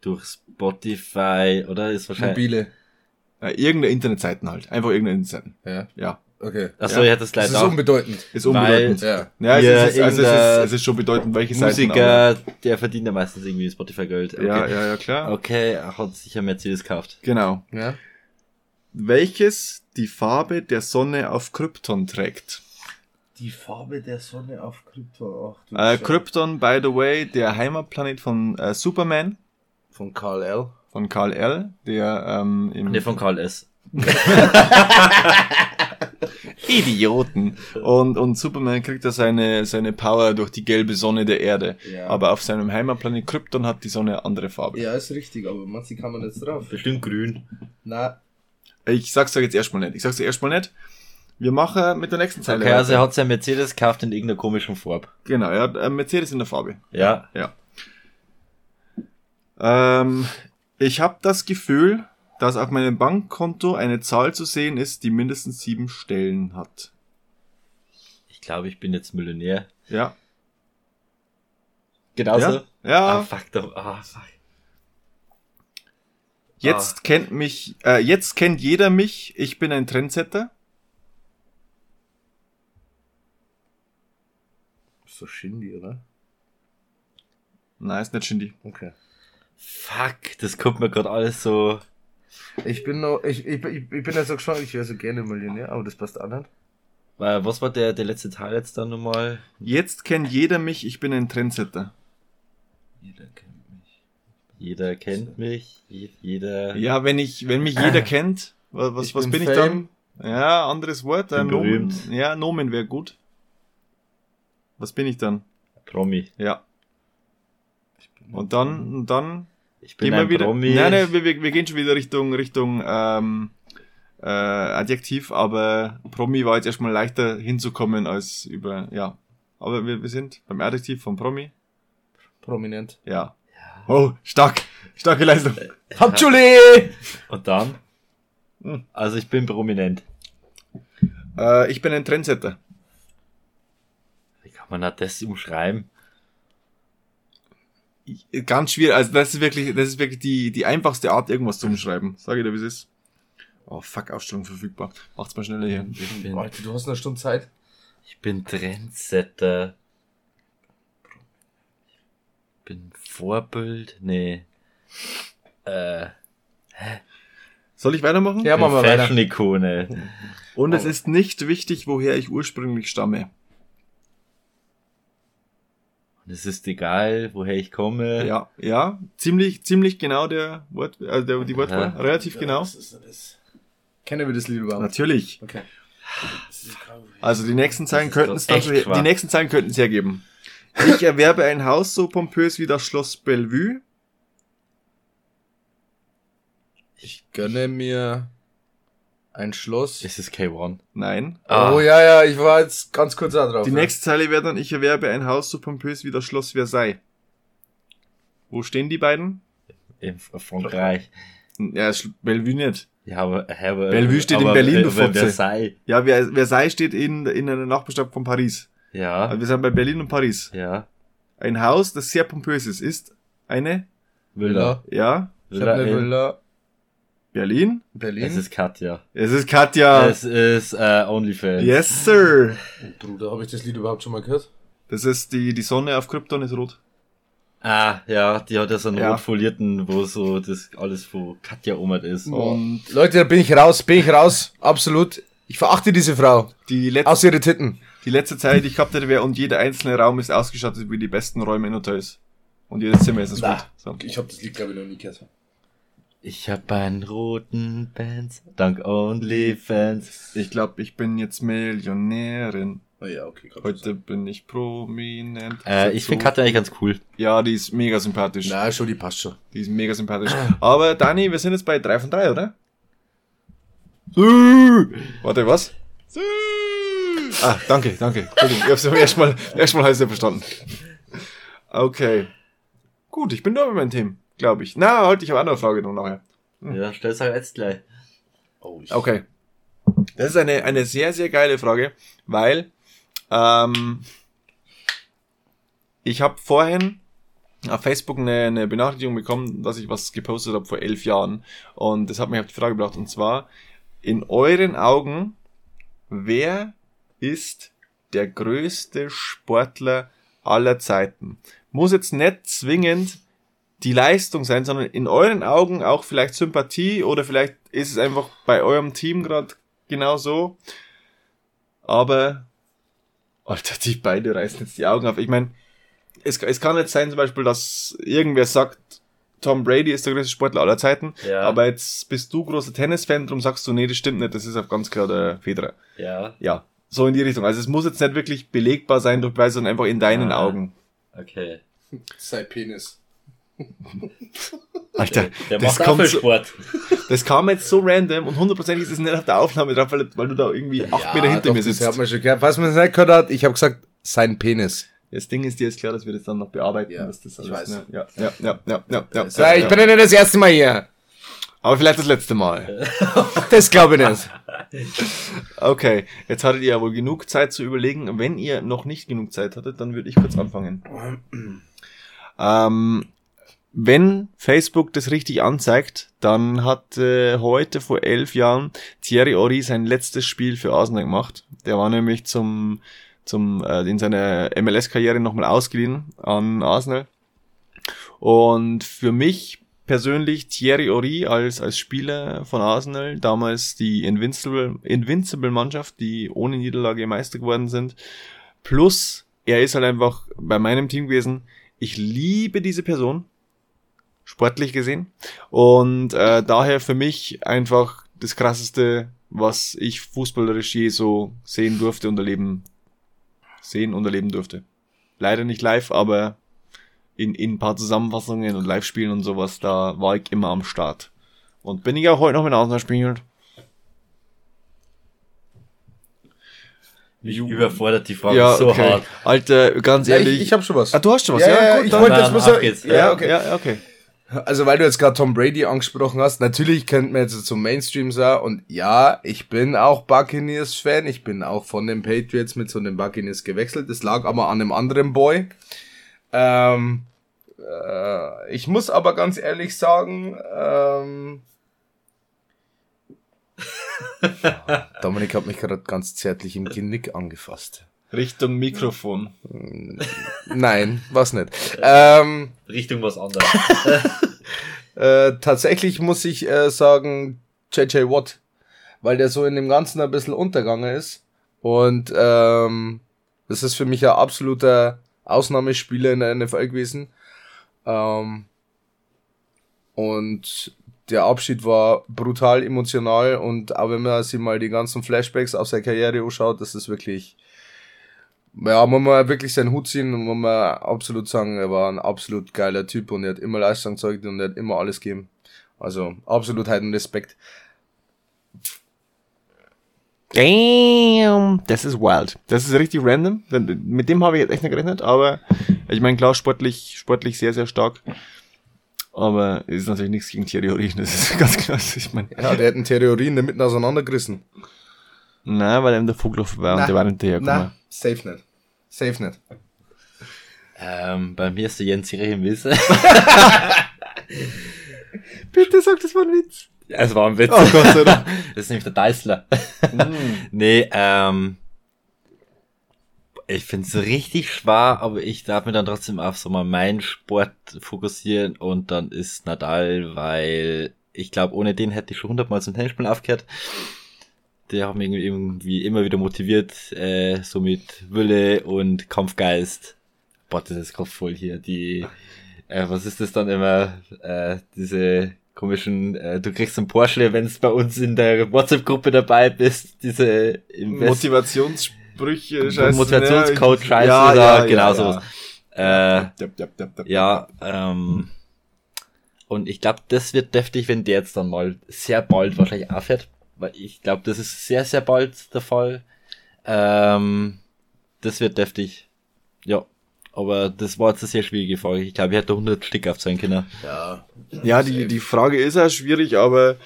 Durch Spotify, oder? Ist wahrscheinlich. Mobile. Äh, irgendeine Internetseiten halt. Einfach irgendeine Internetseiten. Ja. Ja. Okay. Achso, Ja. ich hätte das Das gleich ist auch. unbedeutend. Ist Weil- unbedeutend. Ja. Ja, es, Ja, ist, also es, ist, es ist schon bedeutend, welche Seiten. Musiker, der verdient ja meistens irgendwie Spotify-Geld. aber- Ja, ja, ja, klar. Okay, hat sicher Mercedes gekauft. Genau. Ja. Welches die Farbe der Sonne auf Krypton trägt? Die Farbe der Sonne auf Krypton. Ach, Äh. Krypton, by the way, der Heimatplanet von äh, Superman, Von Karl L. von Karl L., der ähm, im Ne, von Karl S. (laughs) Idioten. Und, und Superman kriegt ja seine, seine Power durch die gelbe Sonne der Erde. Ja. Aber auf seinem Heimatplanet Krypton hat die Sonne eine andere Farbe. Ja, ist richtig, aber manche kann man jetzt drauf. Bestimmt grün. Na, Ich sag's dir jetzt erstmal nicht. Ich sag's dir erstmal nicht. Wir machen mit der nächsten Zeile. Okay, also er hat sein Mercedes gekauft in irgendeiner komischen Farbe. Genau, er hat einen Mercedes in der Farbe. Ja. Ja. Ähm, ich habe das Gefühl, dass auf meinem Bankkonto eine Zahl zu sehen ist, die mindestens sieben Stellen hat. Ich glaube, ich bin jetzt Millionär. Ja. Genauso? Ja. ja. Ah, fuck doch. Ah, fuck. Jetzt kennt mich, äh, jetzt kennt jeder mich. Ich bin ein Trendsetter. ist doch Shindy, oder? Nein, ist nicht Shindy. Okay. Fuck, das kommt mir gerade alles so. Ich bin noch, ich, ich, ich, ich bin ja so gespannt, ich wäre so gerne Millionär, aber das passt auch nicht. Äh, was war der, der letzte Teil jetzt dann nochmal? Jetzt kennt jeder mich. Ich bin ein Trendsetter. Jeder kennt mich. Jeder kennt mich. je- Jeder. Ja, wenn ich, wenn mich jeder (clears throat) kennt, wa- was, Ich was bin bin, ich dann? Ja, anderes Wort. Äh, Bin Nomen. berühmt. Ja, Nomen wäre gut. Was bin ich dann? Promi. Ja. Und dann, und dann Ich bin gehen wir ein wieder. Promi. Nein, nein, wir, wir wir gehen schon wieder Richtung, Richtung ähm, äh, Adjektiv, aber Promi war jetzt erstmal leichter hinzukommen als über, ja. Aber wir, wir sind beim Adjektiv von Promi. Prominent. Ja. Oh, stark. Starke Leistung. (laughs) Hauptschule! Und dann? Hm. Also ich bin prominent. Äh, ich bin ein Trendsetter. Wie kann man da das umschreiben? Ganz schwierig. Also das ist wirklich, das ist wirklich die, die einfachste Art, irgendwas zu umschreiben. Sag ich dir, wie es ist. Oh, fuck, Ausstellung verfügbar. Macht's mal schneller hier. Ich bin, Alter, du hast eine Stunde Zeit. ich bin Trendsetter. Ich bin Vorbild. Nee. Äh, Soll ich weitermachen? Ja, machen wir weiter. Fashion-Ikone. Und es ist nicht wichtig, woher ich ursprünglich stamme. Es ist egal, woher ich komme. Ja, ja, ziemlich, ziemlich genau der Wort, also der, die Wortwahl, Ja. relativ genau. Denn das? Kennen wir das Lied überhaupt? Natürlich. Okay. Also die nächsten Zeilen könnten es dann die nächsten Zeilen könnten es hergeben. Ich erwerbe ein Haus so pompös wie das Schloss Bellevue. Ich gönne mir ein Schloss. Es ist K1. Nein. Ah, Oh ja, ja, ich war jetzt ganz kurz da drauf. Die ja. nächste Zeile wäre dann, ich erwerbe ein Haus so pompös wie das Schloss Versailles. Wo stehen die beiden? In Frankreich. Ja, Bellevue nicht. Ja, aber, aber Bellevue steht in aber- Berlin, du Fotze. Versailles. Ja, Ver- Versailles steht in, in einer Nachbarstadt von Paris. Ja, Also wir sind bei Berlin und Paris. ja. Ein Haus, das sehr pompös ist, ist eine, Villa. ja, in- Villa. Berlin. Berlin. Es ist Katja. Es ist Katja. Es ist äh, OnlyFans. Yes, sir. Bruder, habe ich das Lied überhaupt schon mal gehört? Das ist die, die Sonne auf Krypton ist rot. Ah, ja, die hat ja so einen Ja. rot folierten, wo so das alles von Katja Omert ist. Und Leute, da bin ich raus, bin ich raus. Absolut. Ich verachte diese Frau. die, letzte Aus ihre Titten. die letzte Zeit, ich hätte, wäre, und jeder einzelne Raum ist ausgestattet wie die besten Räume in Hotels. Und jedes Zimmer ist es gut. So. Ich habe das Lied, glaube ich, noch nie gehört. Ich hab einen roten Pants, dank OnlyFans. Ich glaube, ich bin jetzt Millionärin. Oh ja, okay. kann Heute bin ich prominent. Äh, ich finde Katja eigentlich ganz cool. Ja, die ist mega sympathisch. Na, schon, die passt schon. Die ist mega sympathisch. (clears throat) Aber Dani, wir sind jetzt bei 3 von 3, oder? Warte, was? Ah, danke, danke. Entschuldigung, ich hab's beim ersten Mal, erstmal heißt verstanden. Okay. Gut, ich bin durch mit meinem Team, glaube ich. Na, halt, ich habe eine andere Frage noch nachher. Ja, stell's halt jetzt gleich. Oh, ich Okay. Das ist eine, eine sehr, sehr geile Frage, weil ähm, ich habe vorhin auf Facebook eine, eine Benachrichtigung bekommen, dass ich was gepostet habe vor elf Jahren. Und das hat mich auf die Frage gebracht. Und zwar, in euren Augen, wer ist der größte Sportler aller Zeiten? Muss jetzt nicht zwingend die Leistung sein, sondern in euren Augen auch vielleicht Sympathie oder vielleicht ist es einfach bei eurem Team gerade genau so. Aber, Alter, die beide reißen jetzt die Augen auf. Ich meine, es, es kann jetzt sein zum Beispiel, dass irgendwer sagt, Tom Brady ist der größte Sportler aller Zeiten, Ja. aber jetzt bist du großer Tennisfan, darum sagst du, nee, das stimmt nicht, das ist auf ganz klar der Federer. Ja, Ja, so in die Richtung. Also es muss jetzt nicht wirklich belegbar sein durch Beweise, sondern einfach in deinen Ah. Augen. okay. Sei Penis. Alter, Der das, macht auch kommt so, (laughs) das kam jetzt so random und hundertprozentig ist es nicht auf der Aufnahme drauf, weil, weil du da irgendwie acht Meter hinter doch, mir das sitzt. hat man schon gehört. Was man nicht gehört hat, ich habe gesagt, sein Penis. Das Ding ist dir jetzt klar, dass wir das dann noch bearbeiten. Ja, dass das ich alles, weiß. Ne? Ja, ja, ja, ja, ja, ja, So, ja, ich ja. bin ja nicht das erste Mal hier. Aber vielleicht das letzte Mal. (laughs) Das glaube ich nicht. (laughs) Okay, jetzt hattet ihr ja wohl genug Zeit zu überlegen. Wenn ihr noch nicht genug Zeit hattet, dann würde ich kurz anfangen. (clears throat) ähm, wenn Facebook das richtig anzeigt, dann hat äh, heute vor elf Jahren Thierry Ori sein letztes Spiel für Arsenal gemacht. Der war nämlich zum, zum äh, in seiner MLS-Karriere nochmal ausgeliehen an Arsenal. Und für mich persönlich Thierry Ori als, als Spieler von Arsenal, damals die Invincible, Invincible Mannschaft, die ohne Niederlage Meister geworden sind. Plus, er ist halt einfach bei meinem Team gewesen. Ich liebe diese Person, sportlich gesehen. Und äh, daher für mich einfach das krasseste, was ich fußballerisch je so sehen durfte und erleben, sehen und erleben durfte. Leider nicht live, aber in, in ein paar Zusammenfassungen und Live-Spielen und sowas, da war ich immer am Start. Und bin ich auch heute noch mit Arsenal spielen. Mich überfordert die Frage Ja, so okay. hart. Alter, ganz Ja, ehrlich. ich, ich habe schon was. ah, du hast schon was, Ja, ja? ja, gut, ich dann- wollte er- geht's. Ja, ja, okay. ja, okay. Also, weil du jetzt gerade Tom Brady angesprochen hast, natürlich kennt man jetzt zum Mainstream sein und ja, ich bin auch Buccaneers-Fan. Ich bin auch von den Patriots mit zu den Buccaneers gewechselt. Das lag aber an einem anderen Boy. Ähm, äh, ich muss aber ganz ehrlich sagen, ähm, (laughs) Dominik hat mich gerade ganz zärtlich im Genick angefasst. Richtung Mikrofon. Nein, was nicht. (laughs) Ähm, Richtung was anderes. (laughs) Äh, tatsächlich muss ich äh, sagen, JJ Watt, weil der so in dem Ganzen ein bisschen untergegangen ist. Und ähm, das ist für mich ein absoluter Ausnahmespieler in der NFL gewesen. Ähm, und der Abschied war brutal emotional und auch wenn man sich mal die ganzen Flashbacks aus seiner Karriere anschaut, das ist wirklich, ja, muss man wirklich seinen Hut ziehen und muss man absolut sagen, er war ein absolut geiler Typ und er hat immer Leistung gezeigt und er hat immer alles gegeben. Also absolut ein Respekt. Damn, das ist wild. Das ist richtig random. Mit dem habe ich jetzt echt nicht gerechnet, aber ich meine, klar, sportlich, sportlich sehr, sehr stark. Aber es ist natürlich nichts gegen Thierry Henry, das ist (laughs) ganz klar. Ich meine, Ja, der hat einen Theorien mitten auseinandergerissen. Nein, weil ihm der Vogel war und der war nicht hinterhergekommen. safe nicht. Safe nicht. ähm, bei mir ist der Jens Rehmisse. (laughs) Bitte sag, das war ein Witz. Es war ein Witz. Oh Gott sei Dank. (laughs) Das ist nämlich der Deißler. (laughs) nee, ähm, ich find's richtig schwer, aber ich darf mir dann trotzdem auf so mal meinen Sport fokussieren und dann ist Nadal, weil ich glaube, ohne den hätte ich schon hundertmal zum Tennisspielen aufgehört. Der hat mich irgendwie immer wieder motiviert, äh, so mit Wille und Kampfgeist. Boah, das ist gerade voll hier, die, äh, was ist das dann immer, äh, diese komischen, äh, du kriegst einen Porsche, wenn es bei uns in der WhatsApp-Gruppe dabei bist, diese Motivationssprüche, Scheiße. Motivationscoach, Scheiße, ja, oder ja, genau ja, so. ja. Äh, dab. ja, ähm, und ich glaube, das wird deftig, wenn der jetzt dann mal sehr bald wahrscheinlich aufhört, weil ich glaube, das ist sehr, sehr bald der Fall. Ähm, das wird deftig. Ja, aber das war jetzt eine sehr schwierige Frage. Ich glaube, ich hätte 100 Stück auf sein können. Ja. Ja, die, die Frage ist auch schwierig, aber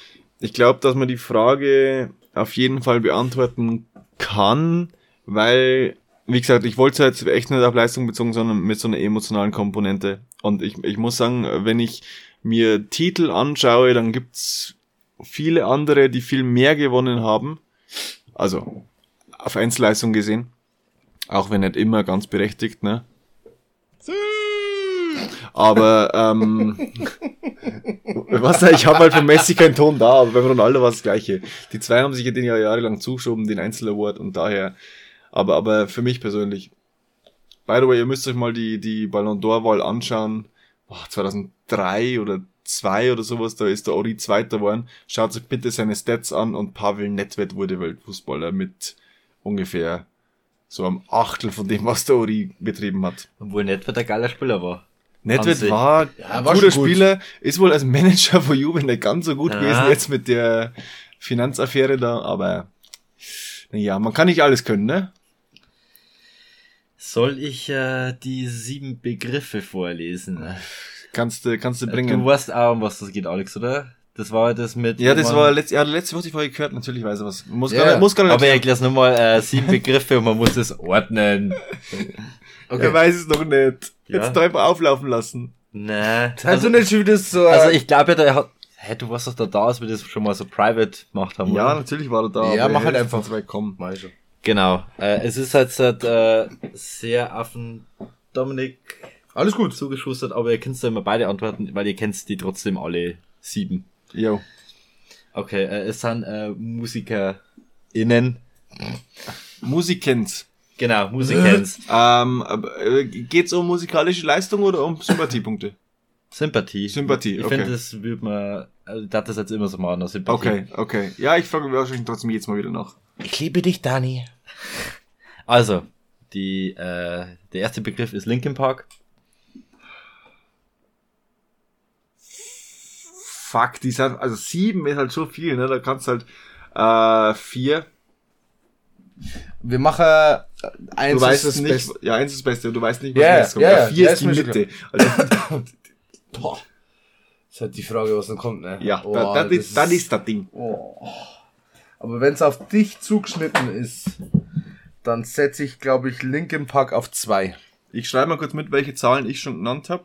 ich glaube, dass man die Frage auf jeden Fall beantworten kann, weil wie gesagt, ich wollte es jetzt echt nicht auf Leistung bezogen, sondern mit so einer emotionalen Komponente. Und ich, ich muss sagen, wenn ich mir Titel anschaue, dann gibt's viele andere, die viel mehr gewonnen haben. Also auf Einzelleistung gesehen. Auch wenn nicht immer ganz berechtigt, ne? Aber ähm, was ich habe halt von Messi keinen Ton da, aber bei Ronaldo war es das gleiche. Die zwei haben sich ja den ja jahrelang zugeschoben, den Einzel-Award und daher. Aber aber für mich persönlich. By the way, ihr müsst euch mal die die Ballon d'Or-Wahl anschauen. Boah, 2003 oder 2 oder sowas, da ist der Ori Zweiter geworden. Schaut euch bitte seine Stats an und Pavel Nedved wurde Weltfußballer mit ungefähr so am Achtel von dem, was der Ori betrieben hat. Obwohl wer der geiler Spieler war. Nedved war, Ja, ein war guter gut. Spieler, ist wohl als Manager von Juve nicht ganz so gut Ja. gewesen jetzt mit der Finanzaffäre da, aber naja, man kann nicht alles können, ne? Soll ich äh, die sieben Begriffe vorlesen? Kannst du, kannst du Du bringen. weißt auch, um was das geht, Alex, oder? Das war das mit... Ja, das war letzte, ja, letzte Woche die Folge gehört, natürlich weiß er was. Muss Ja. gar nicht, muss gar nicht Aber ich erklär's nochmal, äh, sieben Begriffe und man muss es ordnen. (laughs) Er weiß es noch nicht. Ja. Jetzt da einfach auflaufen lassen. Nee. Also nicht schon wieder so. Also ich glaube ja, der hat... Hä, du warst doch da da, als wir das schon mal so private gemacht haben, Ja, oder? natürlich war er da. Ja, mach halt einfach. zwei kommen. Mal schon. Genau. Äh, es ist halt, halt äh, sehr auf den Dominik Alles gut. zugeschustert, aber ihr könnt da immer beide antworten, weil ihr kennt die trotzdem alle sieben. Jo. Okay, äh, es sind äh, MusikerInnen. Musikens. Genau, Musikens. (laughs) Ähm, äh, geht's um musikalische Leistung oder um Sympathiepunkte? Sympathie. Sympathie, Ich okay. finde, das würde man, also, ich darf das jetzt immer so machen, Sympathie. Okay, okay. Ja, ich frage mich wahrscheinlich trotzdem jetzt mal wieder nach. Ich liebe dich, Dani. Also, die, äh, der erste Begriff ist Linkin Park. Fuck, die sind, also sieben ist halt so viel, ne? Da kannst halt äh, vier. Wir machen äh, eins Du weißt es nicht. Beste. Ja, eins ist das Beste. Du weißt nicht, was Ja, nächstes kommt. ja, Ja, vier ja, ist die Mitte. Also, (laughs) Boah. Das ist halt die Frage, was dann kommt, ne? ja, Oh, da, da, das ist, dann ist das Ding. Oh. Aber wenn es auf dich zugeschnitten ist, dann setze ich, glaube ich, Linkin Park auf zwei. Ich schreibe mal kurz mit, welche Zahlen ich schon genannt habe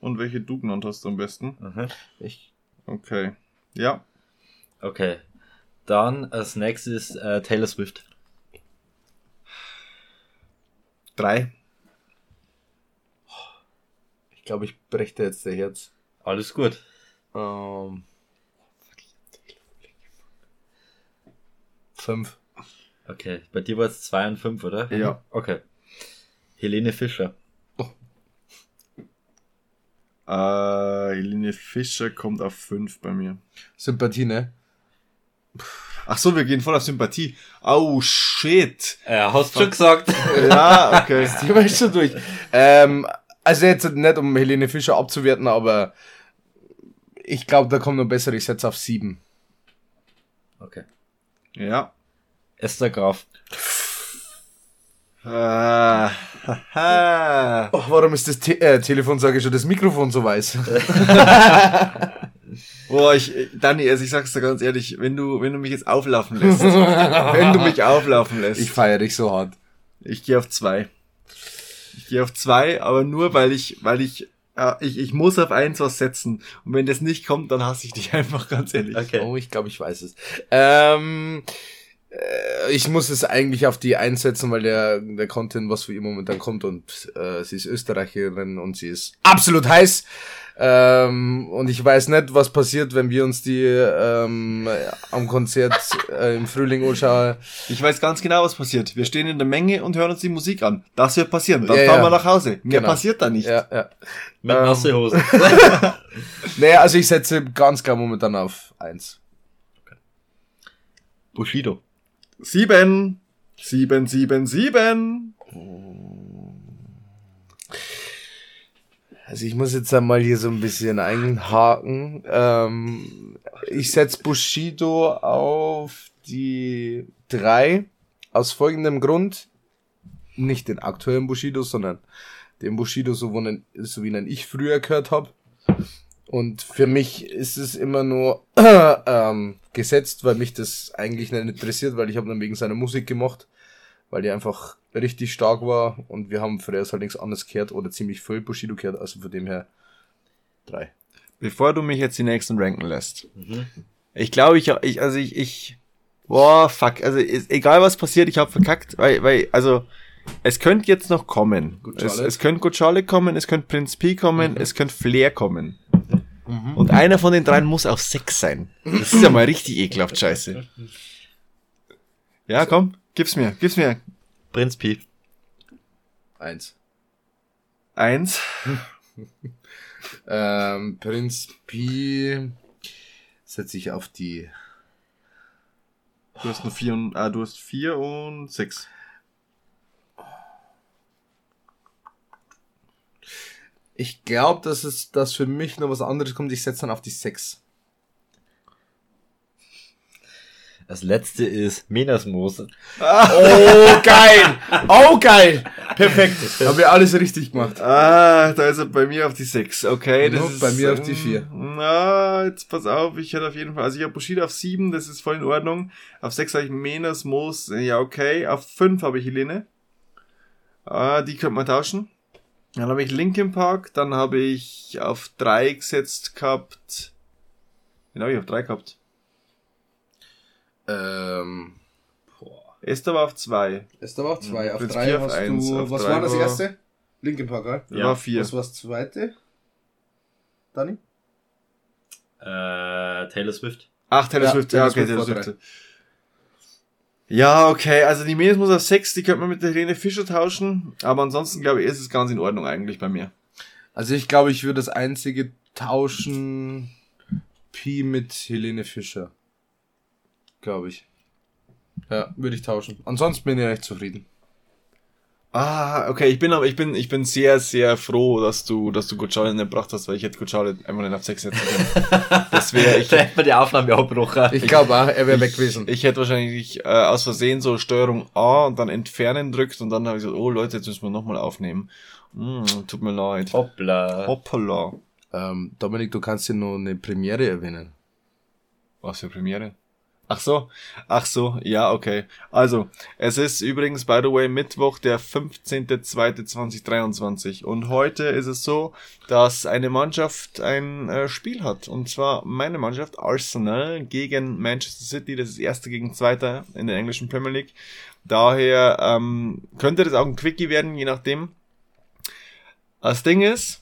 und welche du genannt hast am besten. Mhm. Ich, Okay. Ja. okay. Dann als nächstes äh, Taylor Swift. Drei. Ich glaube, ich brächte jetzt der Herz. Alles gut. Ähm, fünf. Okay, bei dir war es zwei und fünf, oder? Ja. Okay. Helene Fischer. Äh, Helene Fischer kommt auf fünf bei mir. Sympathie, ne? Ach so, wir gehen voll auf Sympathie. Oh, shit. Ja, hast schon gesagt. (laughs) Ja, okay. (laughs) Die war ich schon durch. Ähm, also jetzt nicht, um Helene Fischer abzuwerten, aber ich glaube, da kommt noch besser. Ich setze auf sieben. Okay. Ja. Esther Graf. Äh, haha. Oh, warum ist das Te äh, Telefon, sage ich schon, das Mikrofon so weiß? (laughs) Boah, ich, Dani, also ich sag's dir ganz ehrlich, wenn du, wenn du mich jetzt auflaufen lässt, (laughs) wenn du mich auflaufen lässt, Ich feiere dich so hart. ich gehe auf zwei. Ich gehe auf zwei, aber nur weil ich, weil ich, äh, ich, ich muss auf eins was setzen. Und wenn das nicht kommt, dann hasse ich dich (laughs) einfach ganz ehrlich. Okay. Oh, ich glaube, ich weiß es. Ähm, äh, ich muss es eigentlich auf die einsetzen, weil der, der Content, was für ihr momentan kommt, und äh, sie ist Österreicherin und sie ist absolut heiß. Ähm, und ich weiß nicht, was passiert, wenn wir uns die ähm, am Konzert äh, im Frühling anschauen. Ich weiß ganz genau, was passiert. Wir stehen in der Menge und hören uns die Musik an. Das wird passieren. Dann Ja, fahren ja. wir nach Hause. Mehr Genau. passiert da nicht. Ja, ja. Mit Ähm. nasse Hosen. (laughs) (laughs) Naja, also ich setze ganz klar momentan auf eins. Bushido. Sieben. Sieben, sieben, sieben. Also ich muss jetzt einmal hier so ein bisschen einhaken. Ähm, ich setze Bushido auf die drei aus folgendem Grund. Nicht den aktuellen Bushido, sondern den Bushido, so, wie ihn ich früher gehört habe. Und für mich ist es immer nur (clears throat) ähm, gesetzt, weil mich das eigentlich nicht interessiert, weil ich habe dann wegen seiner Musik gemacht. weil die einfach richtig stark war und wir haben früher halt nichts anderes gehört oder ziemlich viel Bushido gehört, also von dem her drei. Bevor du mich jetzt die nächsten ranken lässt. Ich glaube, ich, ich, also ich, ich, boah, fuck, also ist, egal was passiert, ich habe verkackt, weil, weil, also, es könnte jetzt noch kommen. Es, es könnte Good Charlotte kommen, es könnte Prince P kommen, es könnte Flair kommen. Und einer von den dreien muss auf Sex sein. Das ist ja mal richtig ekelhaft scheiße. Ja, komm, gib's mir, gib's mir. Prinz Pi. Eins. Eins. (laughs) Ähm, Prinz Pi setze ich auf die Du hast nur vier und, ah, du hast vier und sechs. Ich glaube, dass es, dass für mich noch was anderes kommt. Ich setze dann auf die sechs. Das letzte ist Menasmoos. (laughs) Oh, geil! Oh, geil! Perfekt. Haben wir alles richtig gemacht. Ah, da ist er bei mir auf die 6. Okay, das Nope, ist bei mir auf die ähm, vier. Na, jetzt pass auf, ich hätte auf jeden Fall, also ich habe Bushido auf 7, das ist voll in Ordnung. Auf 6 habe ich Menas, Moos, äh, ja okay. Auf 5 habe ich Helene. Ah, die könnte man tauschen. Dann habe ich Linkin Park, dann habe ich auf 3 gesetzt gehabt. Genau, ich auf 3 gehabt. Ähm, Esther war auf 2. ist aber auch zwei. Auf Prinz drei auf hast eins, du, auf was drei war das war- erste? Linkin Park, gell? Da Ja, war 4. Was war das zweite? Dani? Äh, Taylor Swift. Ach, Taylor Ja, Swift, ja, Taylor okay, Swift Taylor war Swift. Ja, okay, also die Menes muss auf 6, die könnte man mit der Helene Fischer tauschen, aber ansonsten glaube ich, ist es ganz in Ordnung eigentlich bei mir. Also ich glaube, ich würde das einzige tauschen Pi mit Helene Fischer. Glaube ich. Ja, würde ich tauschen. Ansonsten bin ich recht zufrieden. Ah, okay, ich bin aber, ich bin, ich bin sehr, sehr froh, dass du, dass du Good Charlotte nicht gebracht hast, weil ich hätte Good Charlotte einfach nicht auf 6 setzen können. Das wäre, (laughs) ich, Da wir die Aufnahme abgebrochen. Ich glaube auch, er wäre weg gewesen. ich hätte wahrscheinlich äh, aus Versehen so Steuerung A und dann entfernen drückt und dann habe ich gesagt, oh Leute, jetzt müssen wir nochmal aufnehmen. Hm, tut mir leid. Hoppla. Hoppala. Ähm, Dominik, du kannst dir noch eine Premiere erwähnen. Was für Premiere? Ach so, ach so, ja, okay. Also, es ist übrigens, by the way, Mittwoch, der 15.02.2023. Und heute ist es so, dass eine Mannschaft ein äh, Spiel hat. Und zwar meine Mannschaft, Arsenal, gegen Manchester City. Das ist Erster gegen Zweiter in der englischen Premier League. Daher ähm, könnte das auch ein Quickie werden, je nachdem. Das Ding ist,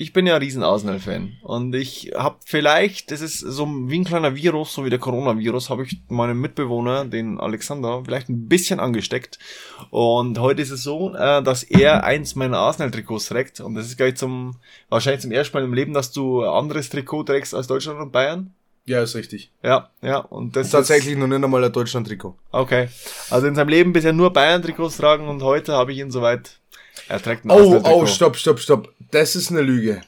ich bin ja ein riesen Arsenal-Fan und ich habe vielleicht, das ist so wie ein kleiner Virus, so wie der Coronavirus, habe ich meinen Mitbewohner, den Alexander, vielleicht ein bisschen angesteckt. Und heute ist es so, äh, dass er eins meiner Arsenal-Trikots trägt und das ist gleich zum, wahrscheinlich zum ersten Mal im Leben, dass du ein anderes Trikot trägst als Deutschland und Bayern. Ja, ist richtig. Ja, ja, und das Tatsächlich noch nicht einmal ein Deutschland-Trikot. Okay. Also in seinem Leben bisher nur Bayern-Trikots tragen und heute habe ich ihn soweit. Er trägt ein Oh, oh, stopp, stopp, stopp. Das ist eine Lüge.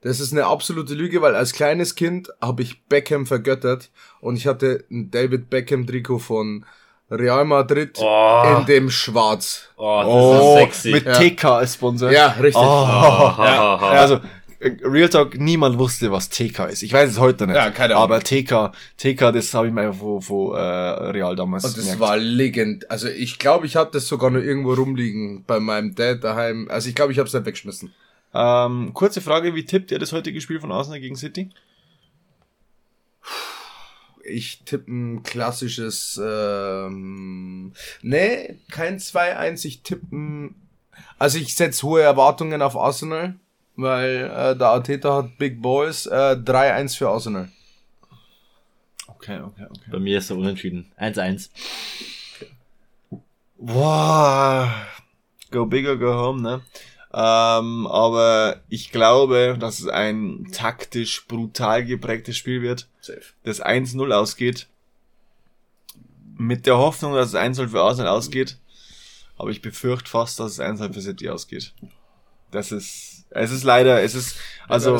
Das ist eine absolute Lüge, weil als kleines Kind habe ich Beckham vergöttert und ich hatte ein David Beckham Trikot von Real Madrid Oh. in dem Schwarz. Oh, das Oh, ist sexy. mit Ja. TK als Sponsor. Ja, richtig. Oh, ha, ha. (laughs) Also, Real Talk, niemand wusste, was TK ist. Ich weiß es heute nicht. Ja, keine Ahnung. Aber TK, TK, das habe ich mir einfach von, von äh, Real damals Und das gemerkt. war legend. Also ich glaube, ich hatte das sogar noch irgendwo rumliegen bei meinem Dad daheim. Also ich glaube, ich habe es nicht weggeschmissen. Ähm, kurze Frage, wie tippt ihr das heutige Spiel von Arsenal gegen City? Ich tippe ein klassisches, ähm, nee, kein 2-1, ich tippe also ich setze hohe Erwartungen auf Arsenal, weil äh, der Arteta hat Big Boys, äh, 3-1 für Arsenal. Okay, okay, okay. Bei mir ist er unentschieden. 1-1. Boah, go bigger, go home, ne? Ähm, aber ich glaube, dass es ein taktisch brutal geprägtes Spiel wird. Safe. das 1-0 ausgeht. Mit der Hoffnung, dass es 1-0 für Arsenal ausgeht. Aber ich befürchte fast, dass es 1-0 für City ausgeht. Das ist, es ist leider, es ist, also?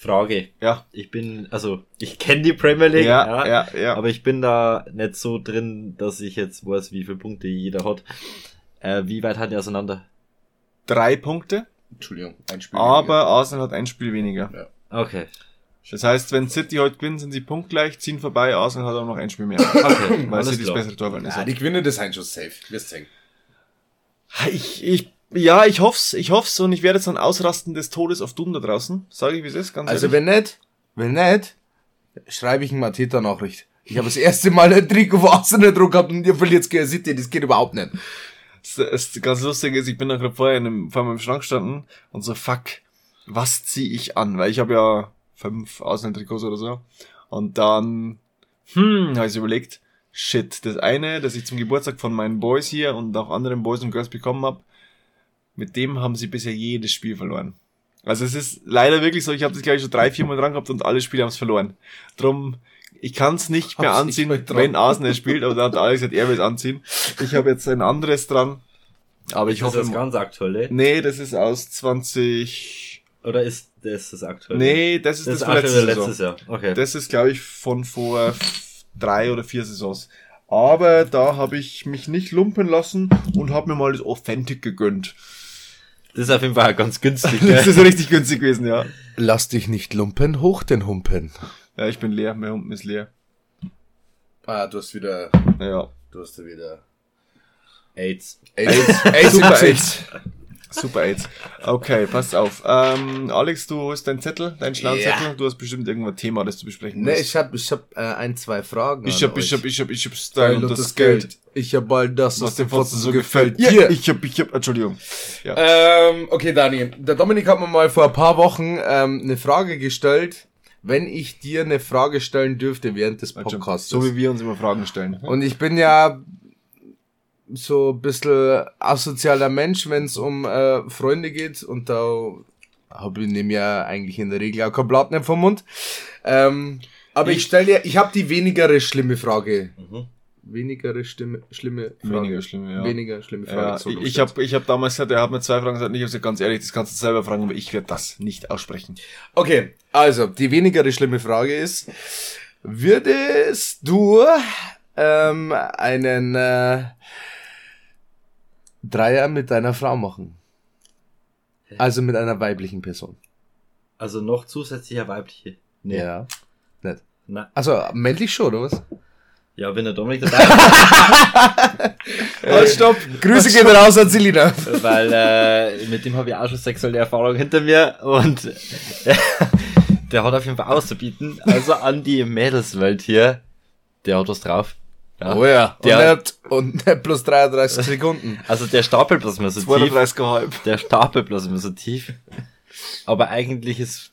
Frage. ja, Ich bin, also, ich kenne die Premier League, ja, ja, ja. aber ich bin da nicht so drin, dass ich jetzt weiß, wie viele Punkte jeder hat. Äh, wie weit hat die auseinander? drei Punkte, Entschuldigung, ein Spiel. aber Arsenal hat ein Spiel weniger. Okay. Das heißt, wenn City heute gewinnt, sind sie punktgleich, ziehen vorbei, Arsenal hat auch noch ein Spiel mehr. Okay, Weil alles City das bessere Torverhältnis Ja, hat. die gewinnen das ein schon safe. Wirst sehen. Ich, ich, ja, ich hoff's, ich hoff's und ich werde jetzt dann ausrasten des Todes auf Doom da draußen. Sage ich, wie es ist, ganz Also ehrlich. wenn nicht, wenn nicht, schreibe ich eine Mateta-Nachricht. Ich habe das erste Mal ein Trikot von Arsenal Druck gehabt und ihr verliert gegen City. Das geht überhaupt nicht. Das, das ganz lustige ist, ich bin da gerade vorher in einem, vor meinem Schrank gestanden und so, fuck, was zieh ich an? Weil ich habe ja fünf Außentrikots oder so. Und dann, hm, habe ich überlegt, shit, das eine, das ich zum Geburtstag von meinen Boys hier und auch anderen Boys und Girls bekommen habe, mit dem haben sie bisher jedes Spiel verloren. Also es ist leider wirklich so, ich habe das glaube ich schon drei, vier Mal dran gehabt und alle Spiele haben es verloren. Drum, ich kann es nicht mehr Hab's nicht anziehen, dran. wenn Arsenal spielt, aber da hat Alex gesagt, er will es anziehen. Ich habe jetzt ein anderes dran. Aber ich Ist hoffe, das ganz aktuelle? nee, das ist aus 20, Oder ist das das aktuelle? nee, das ist das das, ist Saison. letztes Jahr. Okay. Das ist, glaube ich, von vor drei oder vier Saisons. Aber da habe ich mich nicht lumpen lassen und habe mir mal das Authentic gegönnt. Das ist auf jeden Fall ganz günstig. (laughs) Das gell? ist richtig günstig gewesen, ja. Lass dich nicht lumpen, hoch den Humpen. Ja, ich bin leer, mein Humpen ist leer. Ah, du hast wieder, Naja, du hast wieder AIDS. AIDS, AIDS, Super im AIDS. Super AIDS. Okay, pass auf. Ähm, Alex, du holst deinen Zettel, deinen schlauen Ja. Zettel. Du hast bestimmt irgendein Thema, das du besprechen Ne, musst. ich hab, ich hab äh, ein, zwei Fragen. ich hab, ich hab, ich hab, ich hab Style und das, Geld. Ich hab all das, Was dem Fotzen so gefällt. Ja, Hier. ich hab, ich hab, Entschuldigung. Ja. Ähm, okay, Dani. Der Dominik hat mir mal vor ein paar Wochen ähm, eine Frage gestellt, wenn ich dir eine Frage stellen dürfte während des Podcasts. so wie wir uns immer Fragen stellen. Und ich bin ja so ein bisschen asozialer Mensch, wenn es um äh, Freunde geht und da habe ich nehme ja eigentlich in der Regel auch kein Blatt nicht vom Mund. Ähm, aber ich, stelle dir, ich habe die wenigere schlimme Frage. Wenigere Stimme, schlimme Frage. Weniger schlimm, ja. Weniger schlimme Frage. Ja, ich, ich habe ich hab damals gesagt, er hat mir zwei Fragen gesagt, ich habe gesagt, ganz ehrlich, das kannst du selber fragen, aber ich werde das nicht aussprechen. Okay, also die wenigere schlimme Frage ist, würdest du ähm, einen äh, Dreier mit deiner Frau machen? Also mit einer weiblichen Person. Also noch zusätzlicher weibliche. Nee. Ja. Nicht. Na, Also männlich schon, oder was? ja, wenn der Dominik dabei ist, (laughs) Halt, stopp! (laughs) Grüße gehen raus an Selina. (laughs) weil äh, mit dem habe ich auch schon sexuelle Erfahrung hinter mir und der hat auf jeden Fall auszubieten. Also an die Mädelswelt hier, der hat was drauf. Ja. Oh ja. Und, Der- nicht, und nicht plus 33 Sekunden. Also der stapelt bloß immer so tief. 32,5. Der stapelt bloß immer so tief. Aber eigentlich ist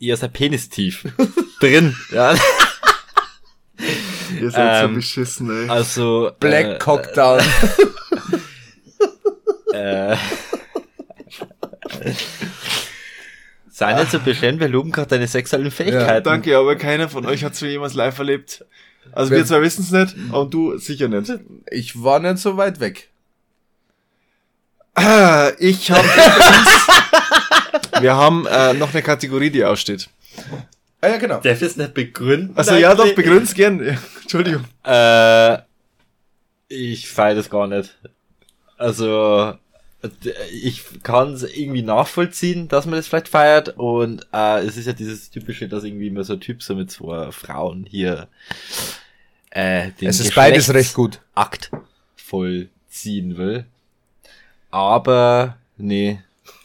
eher sein Penis tief (laughs) drin. Ja. Ihr seid Ähm, so beschissen, ey. Also Black äh, Cockdown. (laughs) Äh, sei nicht so beschämt, wir loben gerade deine sexuellen Fähigkeiten. Danke, aber keiner von euch hat es jemals live erlebt. Also wir Wer- zwei wissen es nicht und du sicher nicht. Ich war nicht so weit weg. Ah, Ich habe (laughs) Wir haben äh, noch eine Kategorie, die aussteht. Ah ja, genau. Darf ich es nicht begründen? Also ja, doch, begründ's gern. (laughs) Entschuldigung. Äh, ich feiere das gar nicht. Also, d- ich kann es irgendwie nachvollziehen, dass man das vielleicht feiert. Und äh, es ist ja dieses typische, dass irgendwie immer so ein Typ so mit zwei Frauen hier äh, den Es ist beides recht gut. Akt vollziehen will. Aber nee,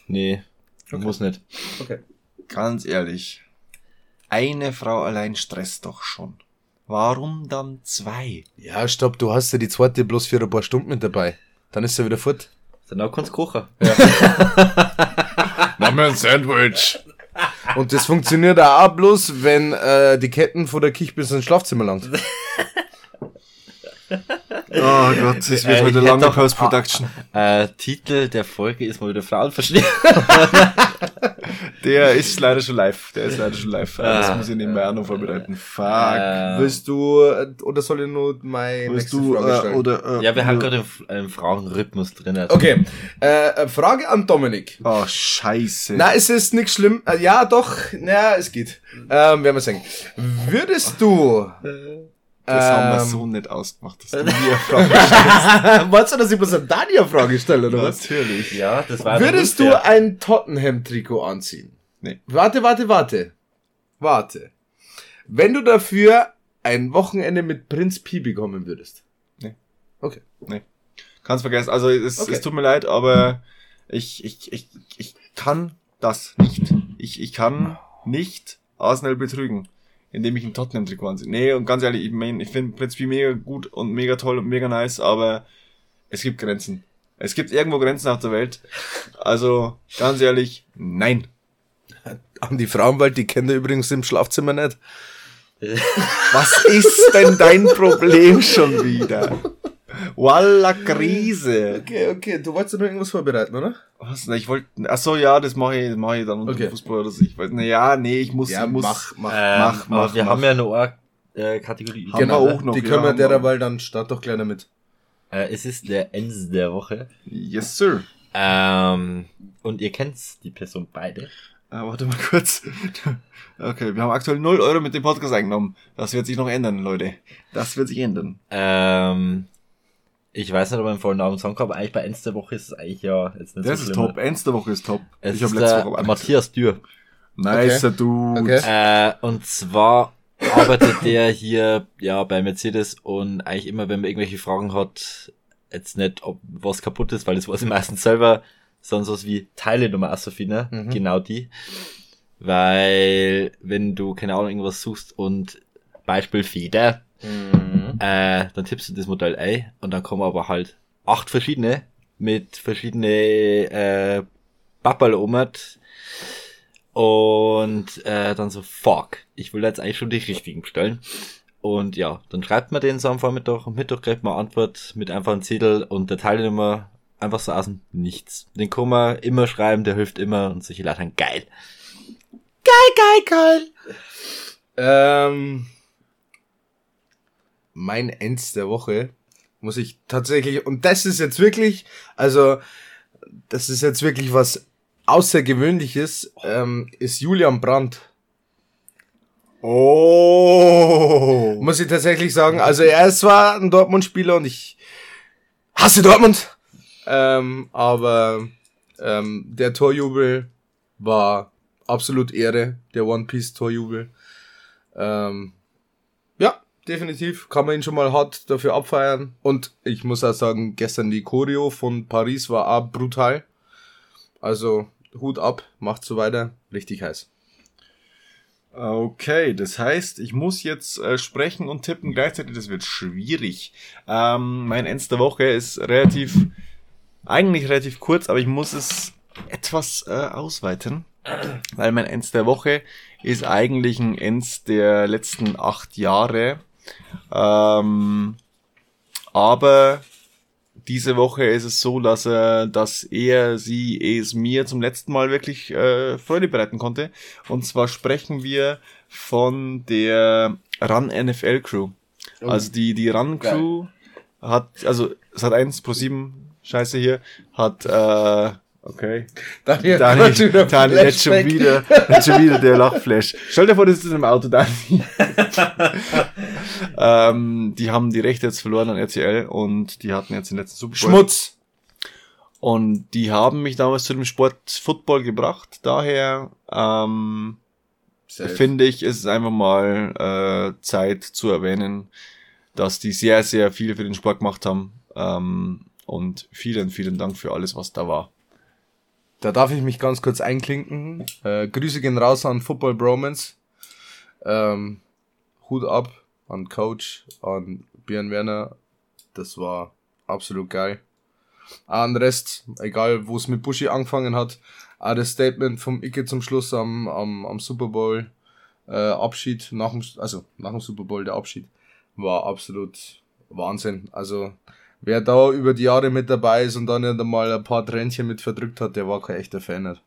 nee, muss nicht. Ganz ehrlich. Eine Frau allein stresst doch schon. Warum dann zwei? Ja, stopp, du hast ja die zweite bloß für ein paar Stunden mit dabei. Dann ist er wieder fort. Danach kannst du kochen. (laughs) Mach mir ein Sandwich. Und das funktioniert auch bloß, wenn äh, die Ketten von der Küche bis ins Schlafzimmer langt. (laughs) Oh Gott, es wird Äh, heute lange doch- Post-Production. Äh, Titel der Folge ist mal wieder Frauenverstehen. (laughs) Der ist leider schon live. Der ist leider schon live. Das Ah. muss ich nebenbei auch noch vorbereiten. Fuck. Äh, Willst du, äh, oder soll ich nur meine Willst nächste du, Frage äh, stellen? oder, äh, ja, wir haben gerade einen, Frauenrhythmus drin. Also. Okay, äh, äh, Frage an Dominik. Oh, scheiße. Na, es ist nichts schlimm. Äh, ja, doch, na, es geht. Ähm, werden wir sehen. Würdest du... das haben wir ähm, so nicht ausgemacht, dass du (laughs) mir Fragen (laughs) Wolltest du, dass ich bloß eine Daniel-Frage stelle, oder was? Natürlich. Ja, das war Würdest du ein Tottenham-Trikot anziehen? Nee. Warte, warte, warte. Warte. Wenn du dafür ein Wochenende mit Prinz Pi bekommen würdest. Nee. Okay. Kann's vergessen. Also es, Okay. es tut mir leid, aber ich, ich, ich, ich kann das nicht. Ich, ich kann nicht Arsenal betrügen, indem ich im Tottenham-Trikot anziehe. Nee, und ganz ehrlich, ich mein, ich finde Prinz Pi mega gut und mega toll und mega nice, aber es gibt Grenzen. Es gibt irgendwo Grenzen auf der Welt. Also, ganz ehrlich, nein. An die Frauenwald, die kennt ihr übrigens im Schlafzimmer nicht. Was ist denn dein Problem schon wieder? Walla Krise. Okay, okay. Du wolltest noch irgendwas vorbereiten, oder? Was? Na, ich wollte. Ach so, ja, das mache ich, das mache ich dann unter Okay. Fußball oder so. Ich wollte, na ja, nee, ich muss, ich muss. mach, mach. Ähm, Mach, mach, wir mach. haben ja noch eine äh, Kategorie. Haben wir auch noch, die ja, können wir derweil dann start doch gleich mit. Äh, es ist der Ende der Woche. Yes, sir. Ähm, und ihr kennt die Person beide. Äh, warte mal kurz. (laughs) Okay, wir haben aktuell 0 Euro mit dem Podcast eingenommen. Das wird sich noch ändern, Leute. Das wird sich ändern. Ähm, ich weiß nicht, ob ich einen vollen Namen sagen kann, aber eigentlich bei Ende der Woche ist es eigentlich ja jetzt nicht Das so ist schlimm. top. Ends der Woche ist top. Es ich ist habe letzte Woche aber Matthias Dürr. Nice, Dude. Okay. Äh, und zwar arbeitet der hier ja bei Mercedes und eigentlich immer, wenn man irgendwelche Fragen hat, jetzt nicht, ob was kaputt ist, weil das weiß ich meistens selber, sondern sowas wie Teile Nummer Assophine, Mhm. genau die. Weil, wenn du, keine Ahnung, irgendwas suchst und Beispiel Feder, äh, dann tippst du das Modell ein und dann kommen aber halt acht verschiedene mit verschiedene äh, Bappal omat und äh, dann so, fuck, ich will jetzt eigentlich schon die richtigen bestellen. Und ja, dann schreibt man den so am Vormittag und Mittag kriegt man Antwort mit einfach einem Zettel und der Teilnehmer einfach so aus dem Nichts. Den kann man immer schreiben, der hilft immer und solche Leute haben geil. Geil, geil, geil. Ähm, mein Ends der Woche muss ich tatsächlich, und das ist jetzt wirklich, also, das ist jetzt wirklich was Außergewöhnliches, ähm, ist Julian Brandt. Oh. Muss ich tatsächlich sagen. Also er ist zwar ein Dortmund-Spieler und ich hasse Dortmund. Ähm, aber ähm, der Torjubel war absolut Ehre, der One Piece Torjubel. Ähm, definitiv kann man ihn schon mal hart dafür abfeiern. Und ich muss auch sagen, gestern die Choreo von Paris war auch brutal. Also Hut ab, macht so weiter, richtig heiß. Okay, das heißt, ich muss jetzt äh, sprechen und tippen gleichzeitig, das wird schwierig. Ähm, mein Ends der Woche ist relativ, eigentlich relativ kurz, aber ich muss es etwas äh, ausweiten, weil mein Ends der Woche ist eigentlich ein Ends der letzten acht Jahre. Ähm, aber diese Woche ist es so, dass er, dass er, sie, es mir zum letzten Mal wirklich äh, Freude bereiten konnte. Und zwar sprechen wir von der Run NFL Crew. Also die die Run Crew hat, also Sat 1 Pro 7 Scheiße hier hat äh, okay. Daniel, Dani, kommt wieder Dani jetzt schon wieder, jetzt schon wieder der Lachflash. Stell dir vor, das ist im Auto, Dani. (laughs) ähm, die haben die Rechte jetzt verloren an RTL und die hatten jetzt den letzten Super Bowl. Schmutz. Und die haben mich damals zu dem Sport Football gebracht. Daher ähm, finde ich, es ist einfach mal äh, Zeit zu erwähnen, dass die sehr, sehr viel für den Sport gemacht haben. Ähm, und vielen, vielen Dank für alles, was da war. Da darf ich mich ganz kurz einklinken. Äh, Grüße gehen raus an Football Bromance. Ähm, Hut ab an Coach, an Björn Werner. Das war absolut geil. Auch An Rest, egal wo es mit Buschi angefangen hat. Auch das Statement vom Icke zum Schluss am, am, am Super Bowl äh, Abschied, nach dem, also nach dem Super Bowl der Abschied, war absolut Wahnsinn. Also wer da über die Jahre mit dabei ist und dann nicht einmal ein paar Tränchen mit verdrückt hat, der war kein echter Fan. Nicht.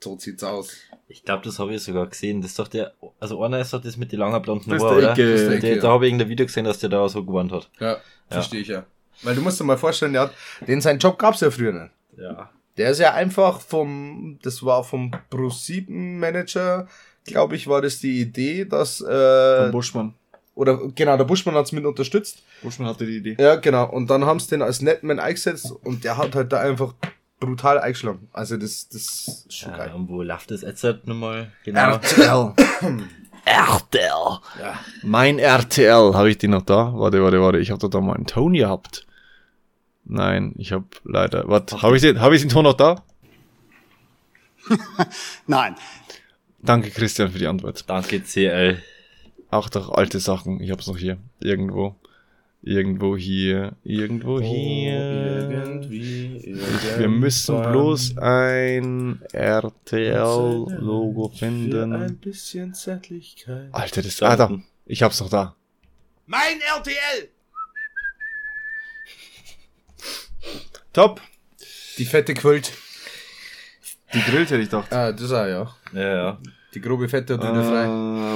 So sieht's aus. Ich glaube, das habe ich sogar gesehen. Das ist doch der, also einer ist doch das mit den langen blonden Haaren, der oder? Der Icke, da ja. habe ich irgendein Video gesehen, dass der da so gewonnen hat. Ja, verstehe ich ja. Weil du musst dir mal vorstellen, der hat, den sein Job gab's ja früher nicht. Ja. Der ist ja einfach vom, das war vom Pro7 Manager, glaube ich, war das die Idee, dass, äh, Von Buschmann. Oder genau, der Buschmann hat's mit unterstützt. Buschmann hatte die Idee. Ja, genau. Und dann haben's den als Netman eingesetzt und der hat halt da einfach brutal eingeschlagen. Also das, das ist schon Ja, geil. und wo läuft das jetzt halt nochmal? Genau. RTL. (coughs) RTL. Ja. Mein RTL, habe ich die noch da? Warte, warte, warte. Ich habe doch da mal einen Ton gehabt. Nein, ich habe leider. Warte, habe ich den, habe ich den Ton noch da? (laughs) Nein. Danke, Christian, für die Antwort. Danke, CL. Auch doch alte Sachen. Ich hab's noch hier. Irgendwo. Irgendwo hier. Irgendwo hier. Irgendwie. Wir müssen bloß ein RTL-Logo finden. bisschen Zärtlichkeit. Alter, das. Ah, da. Ich hab's noch da. Mein RTL! Top. Die fette Quilt. Die grillt hätte ich gedacht. Ah, das auch, ja. Ja, ja. Die grobe fette und dünne Äh, frei.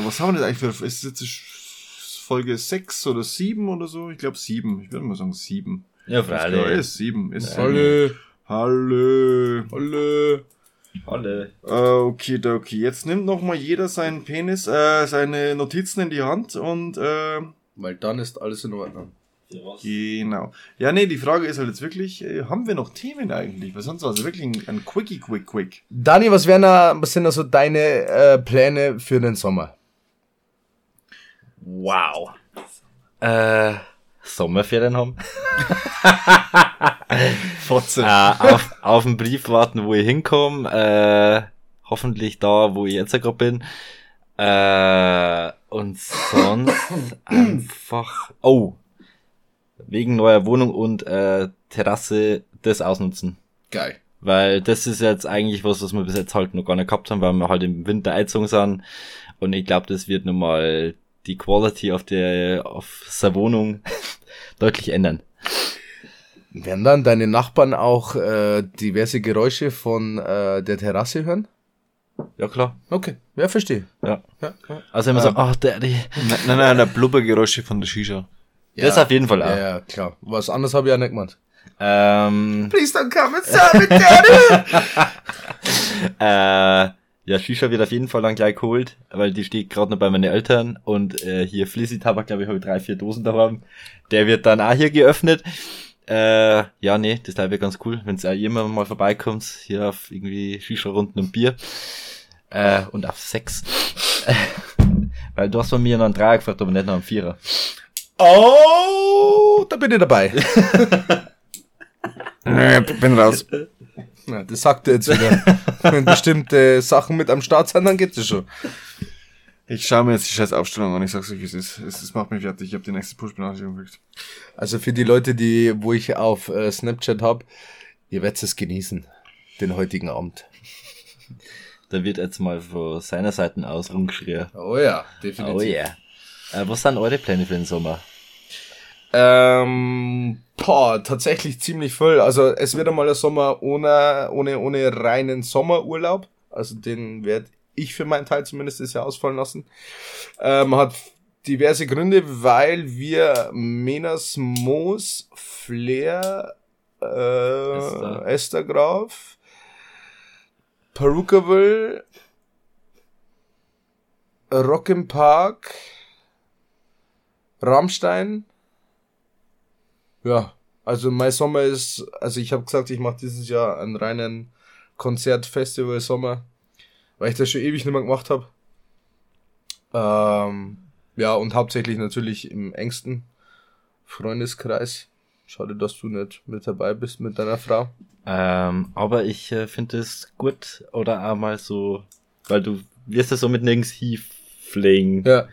was haben wir denn eigentlich für. Ist das jetzt Folge 6 oder 7 oder so? Ich glaube 7. Ich würde mal sagen 7. Ja, freilich. ist 7. Ist Hallo. Hallo. Hallo. Alle. Äh, okay, okay. Jetzt nimmt noch mal jeder seinen Penis, äh, seine Notizen in die Hand und äh, Weil dann ist alles in Ordnung. Genau. Ja, nee, die Frage ist halt jetzt wirklich, äh, haben wir noch Themen eigentlich? Weil sonst war es wirklich ein, ein Quickie, Quick, Quick. Dani, was wären da, was sind da so deine äh, Pläne für den Sommer? Wow. Äh, Sommerferien haben. (laughs) Fotze. äh, auf, auf den Brief warten, wo ich hinkomme. Äh, hoffentlich da, wo ich jetzt gerade bin. Äh, und sonst (coughs) einfach. Oh. Wegen neuer Wohnung und äh, Terrasse das ausnutzen. Geil. Weil das ist jetzt eigentlich was, was wir bis jetzt halt noch gar nicht gehabt haben, weil wir halt im Winter eingezogen sind. Und ich glaube, das wird nochmal die Quality auf der, auf der Wohnung (laughs) deutlich ändern. Werden dann deine Nachbarn auch äh, diverse Geräusche von äh, der Terrasse hören? Ja, klar. Okay, ja, verstehe. Ja. Ja. Also wenn man sagt, ach, Daddy. Nein, nein, nein, der Blubbergeräusche von der Shisha. Das auf jeden Fall auch. Ja, ja, klar. Was anderes habe ich ja nicht gemacht. Ähm, Please don't come inside me, Daddy! (laughs) äh, ja, Shisha wird auf jeden Fall dann gleich geholt, weil die steht gerade noch bei meinen Eltern und äh, hier Flizzy-Tabak, glaube ich, habe ich drei, vier Dosen daheim. Der wird dann auch hier geöffnet. Äh, ja, nee, das wäre ganz cool, wenn auch jemand mal vorbeikommt, hier auf irgendwie Shisha-Runden und Bier. Äh, und auf Sex. (laughs) weil du hast von mir noch einen Dreier gefragt, aber nicht noch einen Vierer. Oh, da bin ich dabei. (laughs) Nee, bin raus. Ja, das sagt er jetzt wieder. Wenn bestimmte Sachen mit am Start sind, dann geht es schon. Ich schaue mir jetzt die scheiß Aufstellung an, ich sag's euch, wie es ist. Es, es macht mich fertig, ich habe die nächste Push-Benachrichtigung gekriegt. Also für die Leute, die, wo ich auf äh, Snapchat hab, ihr werdet es genießen, den heutigen Abend. Da wird jetzt mal von seiner Seite aus rumgeschrien. Oh ja, definitiv. Oh yeah. Äh, was sind eure Pläne für den Sommer? Ähm, boah, tatsächlich ziemlich voll. Also es wird einmal der Sommer ohne, ohne, ohne reinen Sommerurlaub. Also den werde ich für meinen Teil zumindest das Jahr ausfallen lassen. Ähm, hat diverse Gründe, weil wir Menas Moos, Flair, äh, Esther. Esther Graf, Perukaville, Rock im Park, Rammstein. Ja, also mein Sommer ist, also ich habe gesagt, ich mache dieses Jahr einen reinen Konzertfestival-Sommer, weil ich das schon ewig nicht mehr gemacht habe. Ähm, ja, und hauptsächlich natürlich im engsten Freundeskreis. Schade, dass du nicht mit dabei bist mit deiner Frau. Ähm, aber ich äh, finde es gut oder auch mal so, weil du wirst ja so mit nirgends hieflingen. Ja.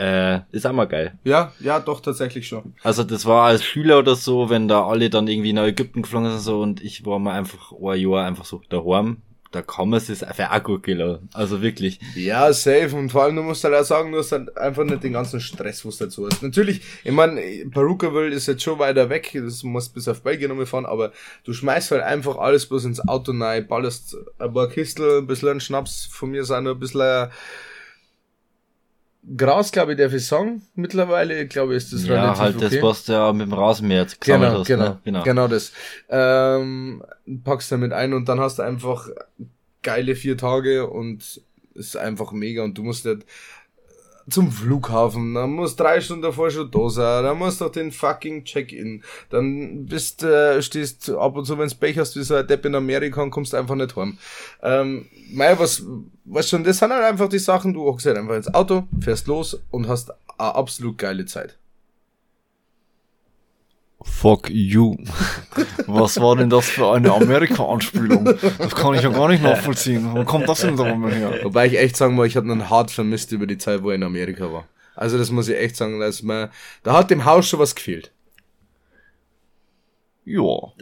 Äh, ist auch mal geil. Ja, ja, doch, tatsächlich schon. Also das war als Schüler oder so, wenn da alle dann irgendwie nach Ägypten geflogen sind und so und ich war mal einfach ein Jahr einfach so daheim. Da kann man es einfach auch gut gelassen. Also wirklich. Ja, safe. Und vor allem, du musst halt auch sagen, du hast halt einfach nicht den ganzen Stress, was dazu hast. Natürlich, ich meine, Perukaville ist jetzt schon weiter weg, das muss bis auf Belgien nochmal fahren, aber du schmeißt halt einfach alles bloß ins Auto rein, ballerst ein paar Kistel, ein bisschen Schnaps, von mir sind noch ein bisschen Gras, glaube ich, darf ich sagen. Mittlerweile, glaube ich, ist das ja, relativ halt okay. das, was du ja mit dem Rasenmäher jetzt gesammelt Genau, hast. genau, ne? genau, genau das. Ähm, packst damit ein und dann hast du einfach geile vier Tage und ist einfach mega und du musst nicht zum Flughafen, dann musst drei Stunden davor schon da sein, dann musst du den fucking Check-in, dann bist, äh, stehst ab und zu, wenn's Pech hast, wie so ein Depp in Amerika und kommst einfach nicht heim. Ähm, mei, was, was schon, das sind halt einfach die Sachen, du hockst halt einfach ins Auto, fährst los und hast eine absolut geile Zeit. Fuck you. (laughs) Was war denn das für eine Amerika-Anspielung? Das kann ich ja gar nicht nachvollziehen. Wo kommt das denn da mal her? Wobei ich echt sagen muss, ich habe ihn hart vermisst über die Zeit, wo er in Amerika war. Also das muss ich echt sagen, dass man, da hat dem Haus schon was gefehlt. Ja.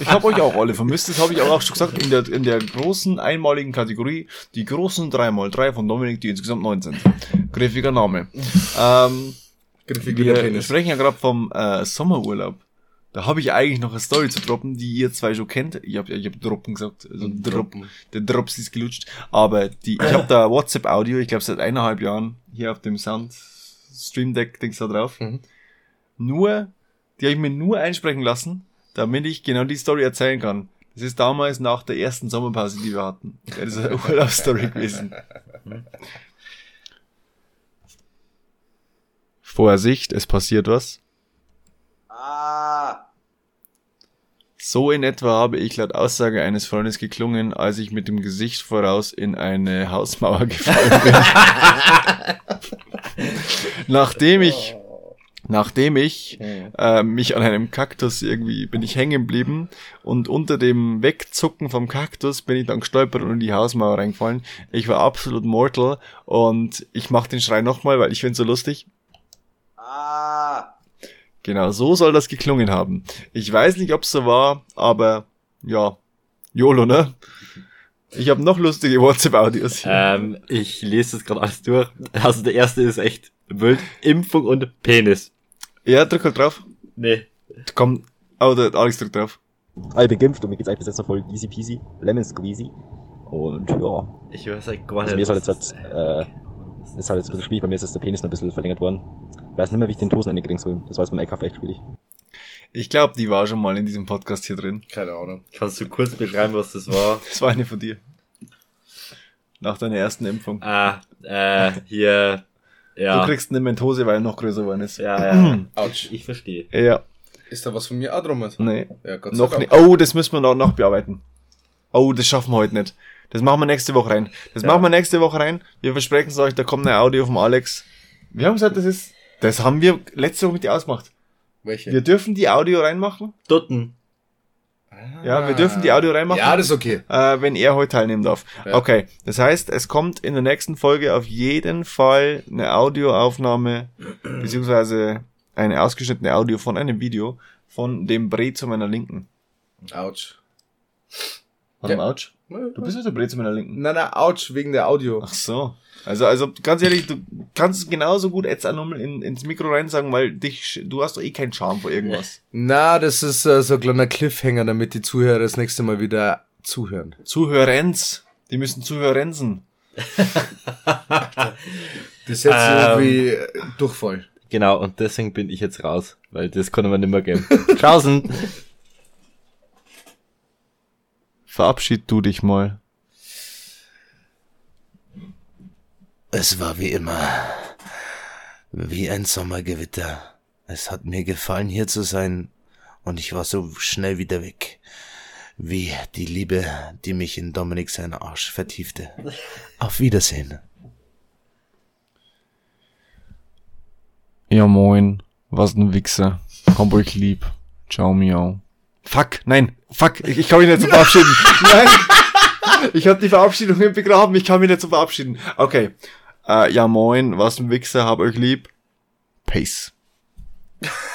Ich habe euch auch alle vermisst. Das habe ich auch schon gesagt in der, in der großen einmaligen Kategorie. Die großen 3x3 von Dominik, die insgesamt 9 sind. Griffiger Name. Ähm, wir sprechen ja gerade vom äh, Sommerurlaub. Da habe ich eigentlich noch eine Story zu droppen, die ihr zwei schon kennt. Ich habe ich hab Droppen gesagt. Also Droppen. Der Drops ist gelutscht. Aber die, ich habe da WhatsApp-Audio, ich glaube seit eineinhalb Jahren hier auf dem Sound Stream Deck Dings da drauf. Mhm. Nur, die habe ich mir nur einsprechen lassen, damit ich genau die Story erzählen kann. Das ist damals nach der ersten Sommerpause, die wir hatten. Das ist eine (laughs) Urlaubsstory gewesen. (laughs) Vorsicht, es passiert was. So in etwa habe ich laut Aussage eines Freundes geklungen, als ich mit dem Gesicht voraus in eine Hausmauer (laughs) gefallen bin. nachdem ich, nachdem ich äh, mich an einem Kaktus irgendwie bin ich hängen geblieben und unter dem Wegzucken vom Kaktus bin ich dann gestolpert und in die Hausmauer reingefallen. Ich war absolut mortal und ich mach den Schrei nochmal, weil ich find's so lustig. Genau, so soll das geklungen haben. Ich weiß nicht, ob's so war, aber ja, YOLO, ne? Ich habe noch lustige WhatsApp-Audios. Ähm, ich lese das gerade alles durch. Also der erste ist echt wild. Impfung und Penis. Ja, drück halt drauf. Nee. Komm, oh, der Alex drückt drauf. Ah, ich bin geimpft und mir geht's eigentlich bis jetzt noch voll easy peasy, lemon squeezy. Und ja, Ich weiß halt gar also nicht. mir ist halt jetzt, äh, ist halt jetzt ein bisschen schwierig, bei mir ist jetzt der Penis noch ein bisschen verlängert worden. Ich weiß nicht mehr, wie ich den Tosen eingekriegt soll. Das war jetzt beim LKF echt schwierig. Ich glaube, die war schon mal in diesem Podcast hier drin. Keine Ahnung. Kannst du kurz beschreiben, was das war? (laughs) Das war eine von dir. Nach deiner ersten Impfung. Ah, äh, hier, ja. Du kriegst eine Mentose, weil er noch größer geworden ist. ja, ja. (clears throat) Autsch. Ich verstehe. Ja, Ist da was von mir auch drum? nee. Ja, Gott sei Noch Dank. nicht. Oh, das müssen wir noch, noch bearbeiten. Oh, das schaffen wir heute nicht. Das machen wir nächste Woche rein. Das machen wir nächste Woche rein. Wir versprechen es euch, da kommt eine Audio vom Alex. Wir haben gesagt, das ist, das haben wir letzte Woche mit dir ausgemacht. Welche? Wir dürfen die Audio reinmachen. Dutten. Ja, wir dürfen die Audio reinmachen. ja, das ist okay. äh, wenn er heute teilnehmen darf. Ja. Okay, das heißt, es kommt in der nächsten Folge auf jeden Fall eine Audioaufnahme, (clears throat) beziehungsweise eine ausgeschnittene Audio von einem Video von dem Bre zu meiner Linken. Autsch. Warte Ja. Autsch. Du bist nicht der Bre zu meiner Linken. Nein, nein, Autsch, wegen der Audio. Ach so. Also, also ganz ehrlich, du kannst es genauso gut jetzt auch nochmal in, ins Mikro rein sagen, weil dich, du hast doch eh keinen Charme vor irgendwas. (laughs) Na, das ist äh, so ein kleiner Cliffhanger, damit die Zuhörer das nächste Mal wieder zuhören. Zuhörenz. Die müssen zuhörensen. (laughs) Das ist jetzt Ähm. so wie äh, Durchfall. Genau, und deswegen bin ich jetzt raus, weil das konnte man nicht mehr geben. Tschaußen. (laughs) Verabschied du dich mal. Es war wie immer, wie ein Sommergewitter. Es hat mir gefallen, hier zu sein, und ich war so schnell wieder weg. Wie die Liebe, die mich in Dominik seinen Arsch vertiefte. Auf Wiedersehen. Ja moin, was ein Wichser. Hab euch lieb. Ciao miau. Fuck, nein, fuck, ich, ich kann mich nicht so verabschieden. (laughs) nein, ich hab die Verabschiedung begraben, ich kann mich nicht so verabschieden. Okay, äh, ja moin, was ein Wichser, hab euch lieb. Peace. (laughs)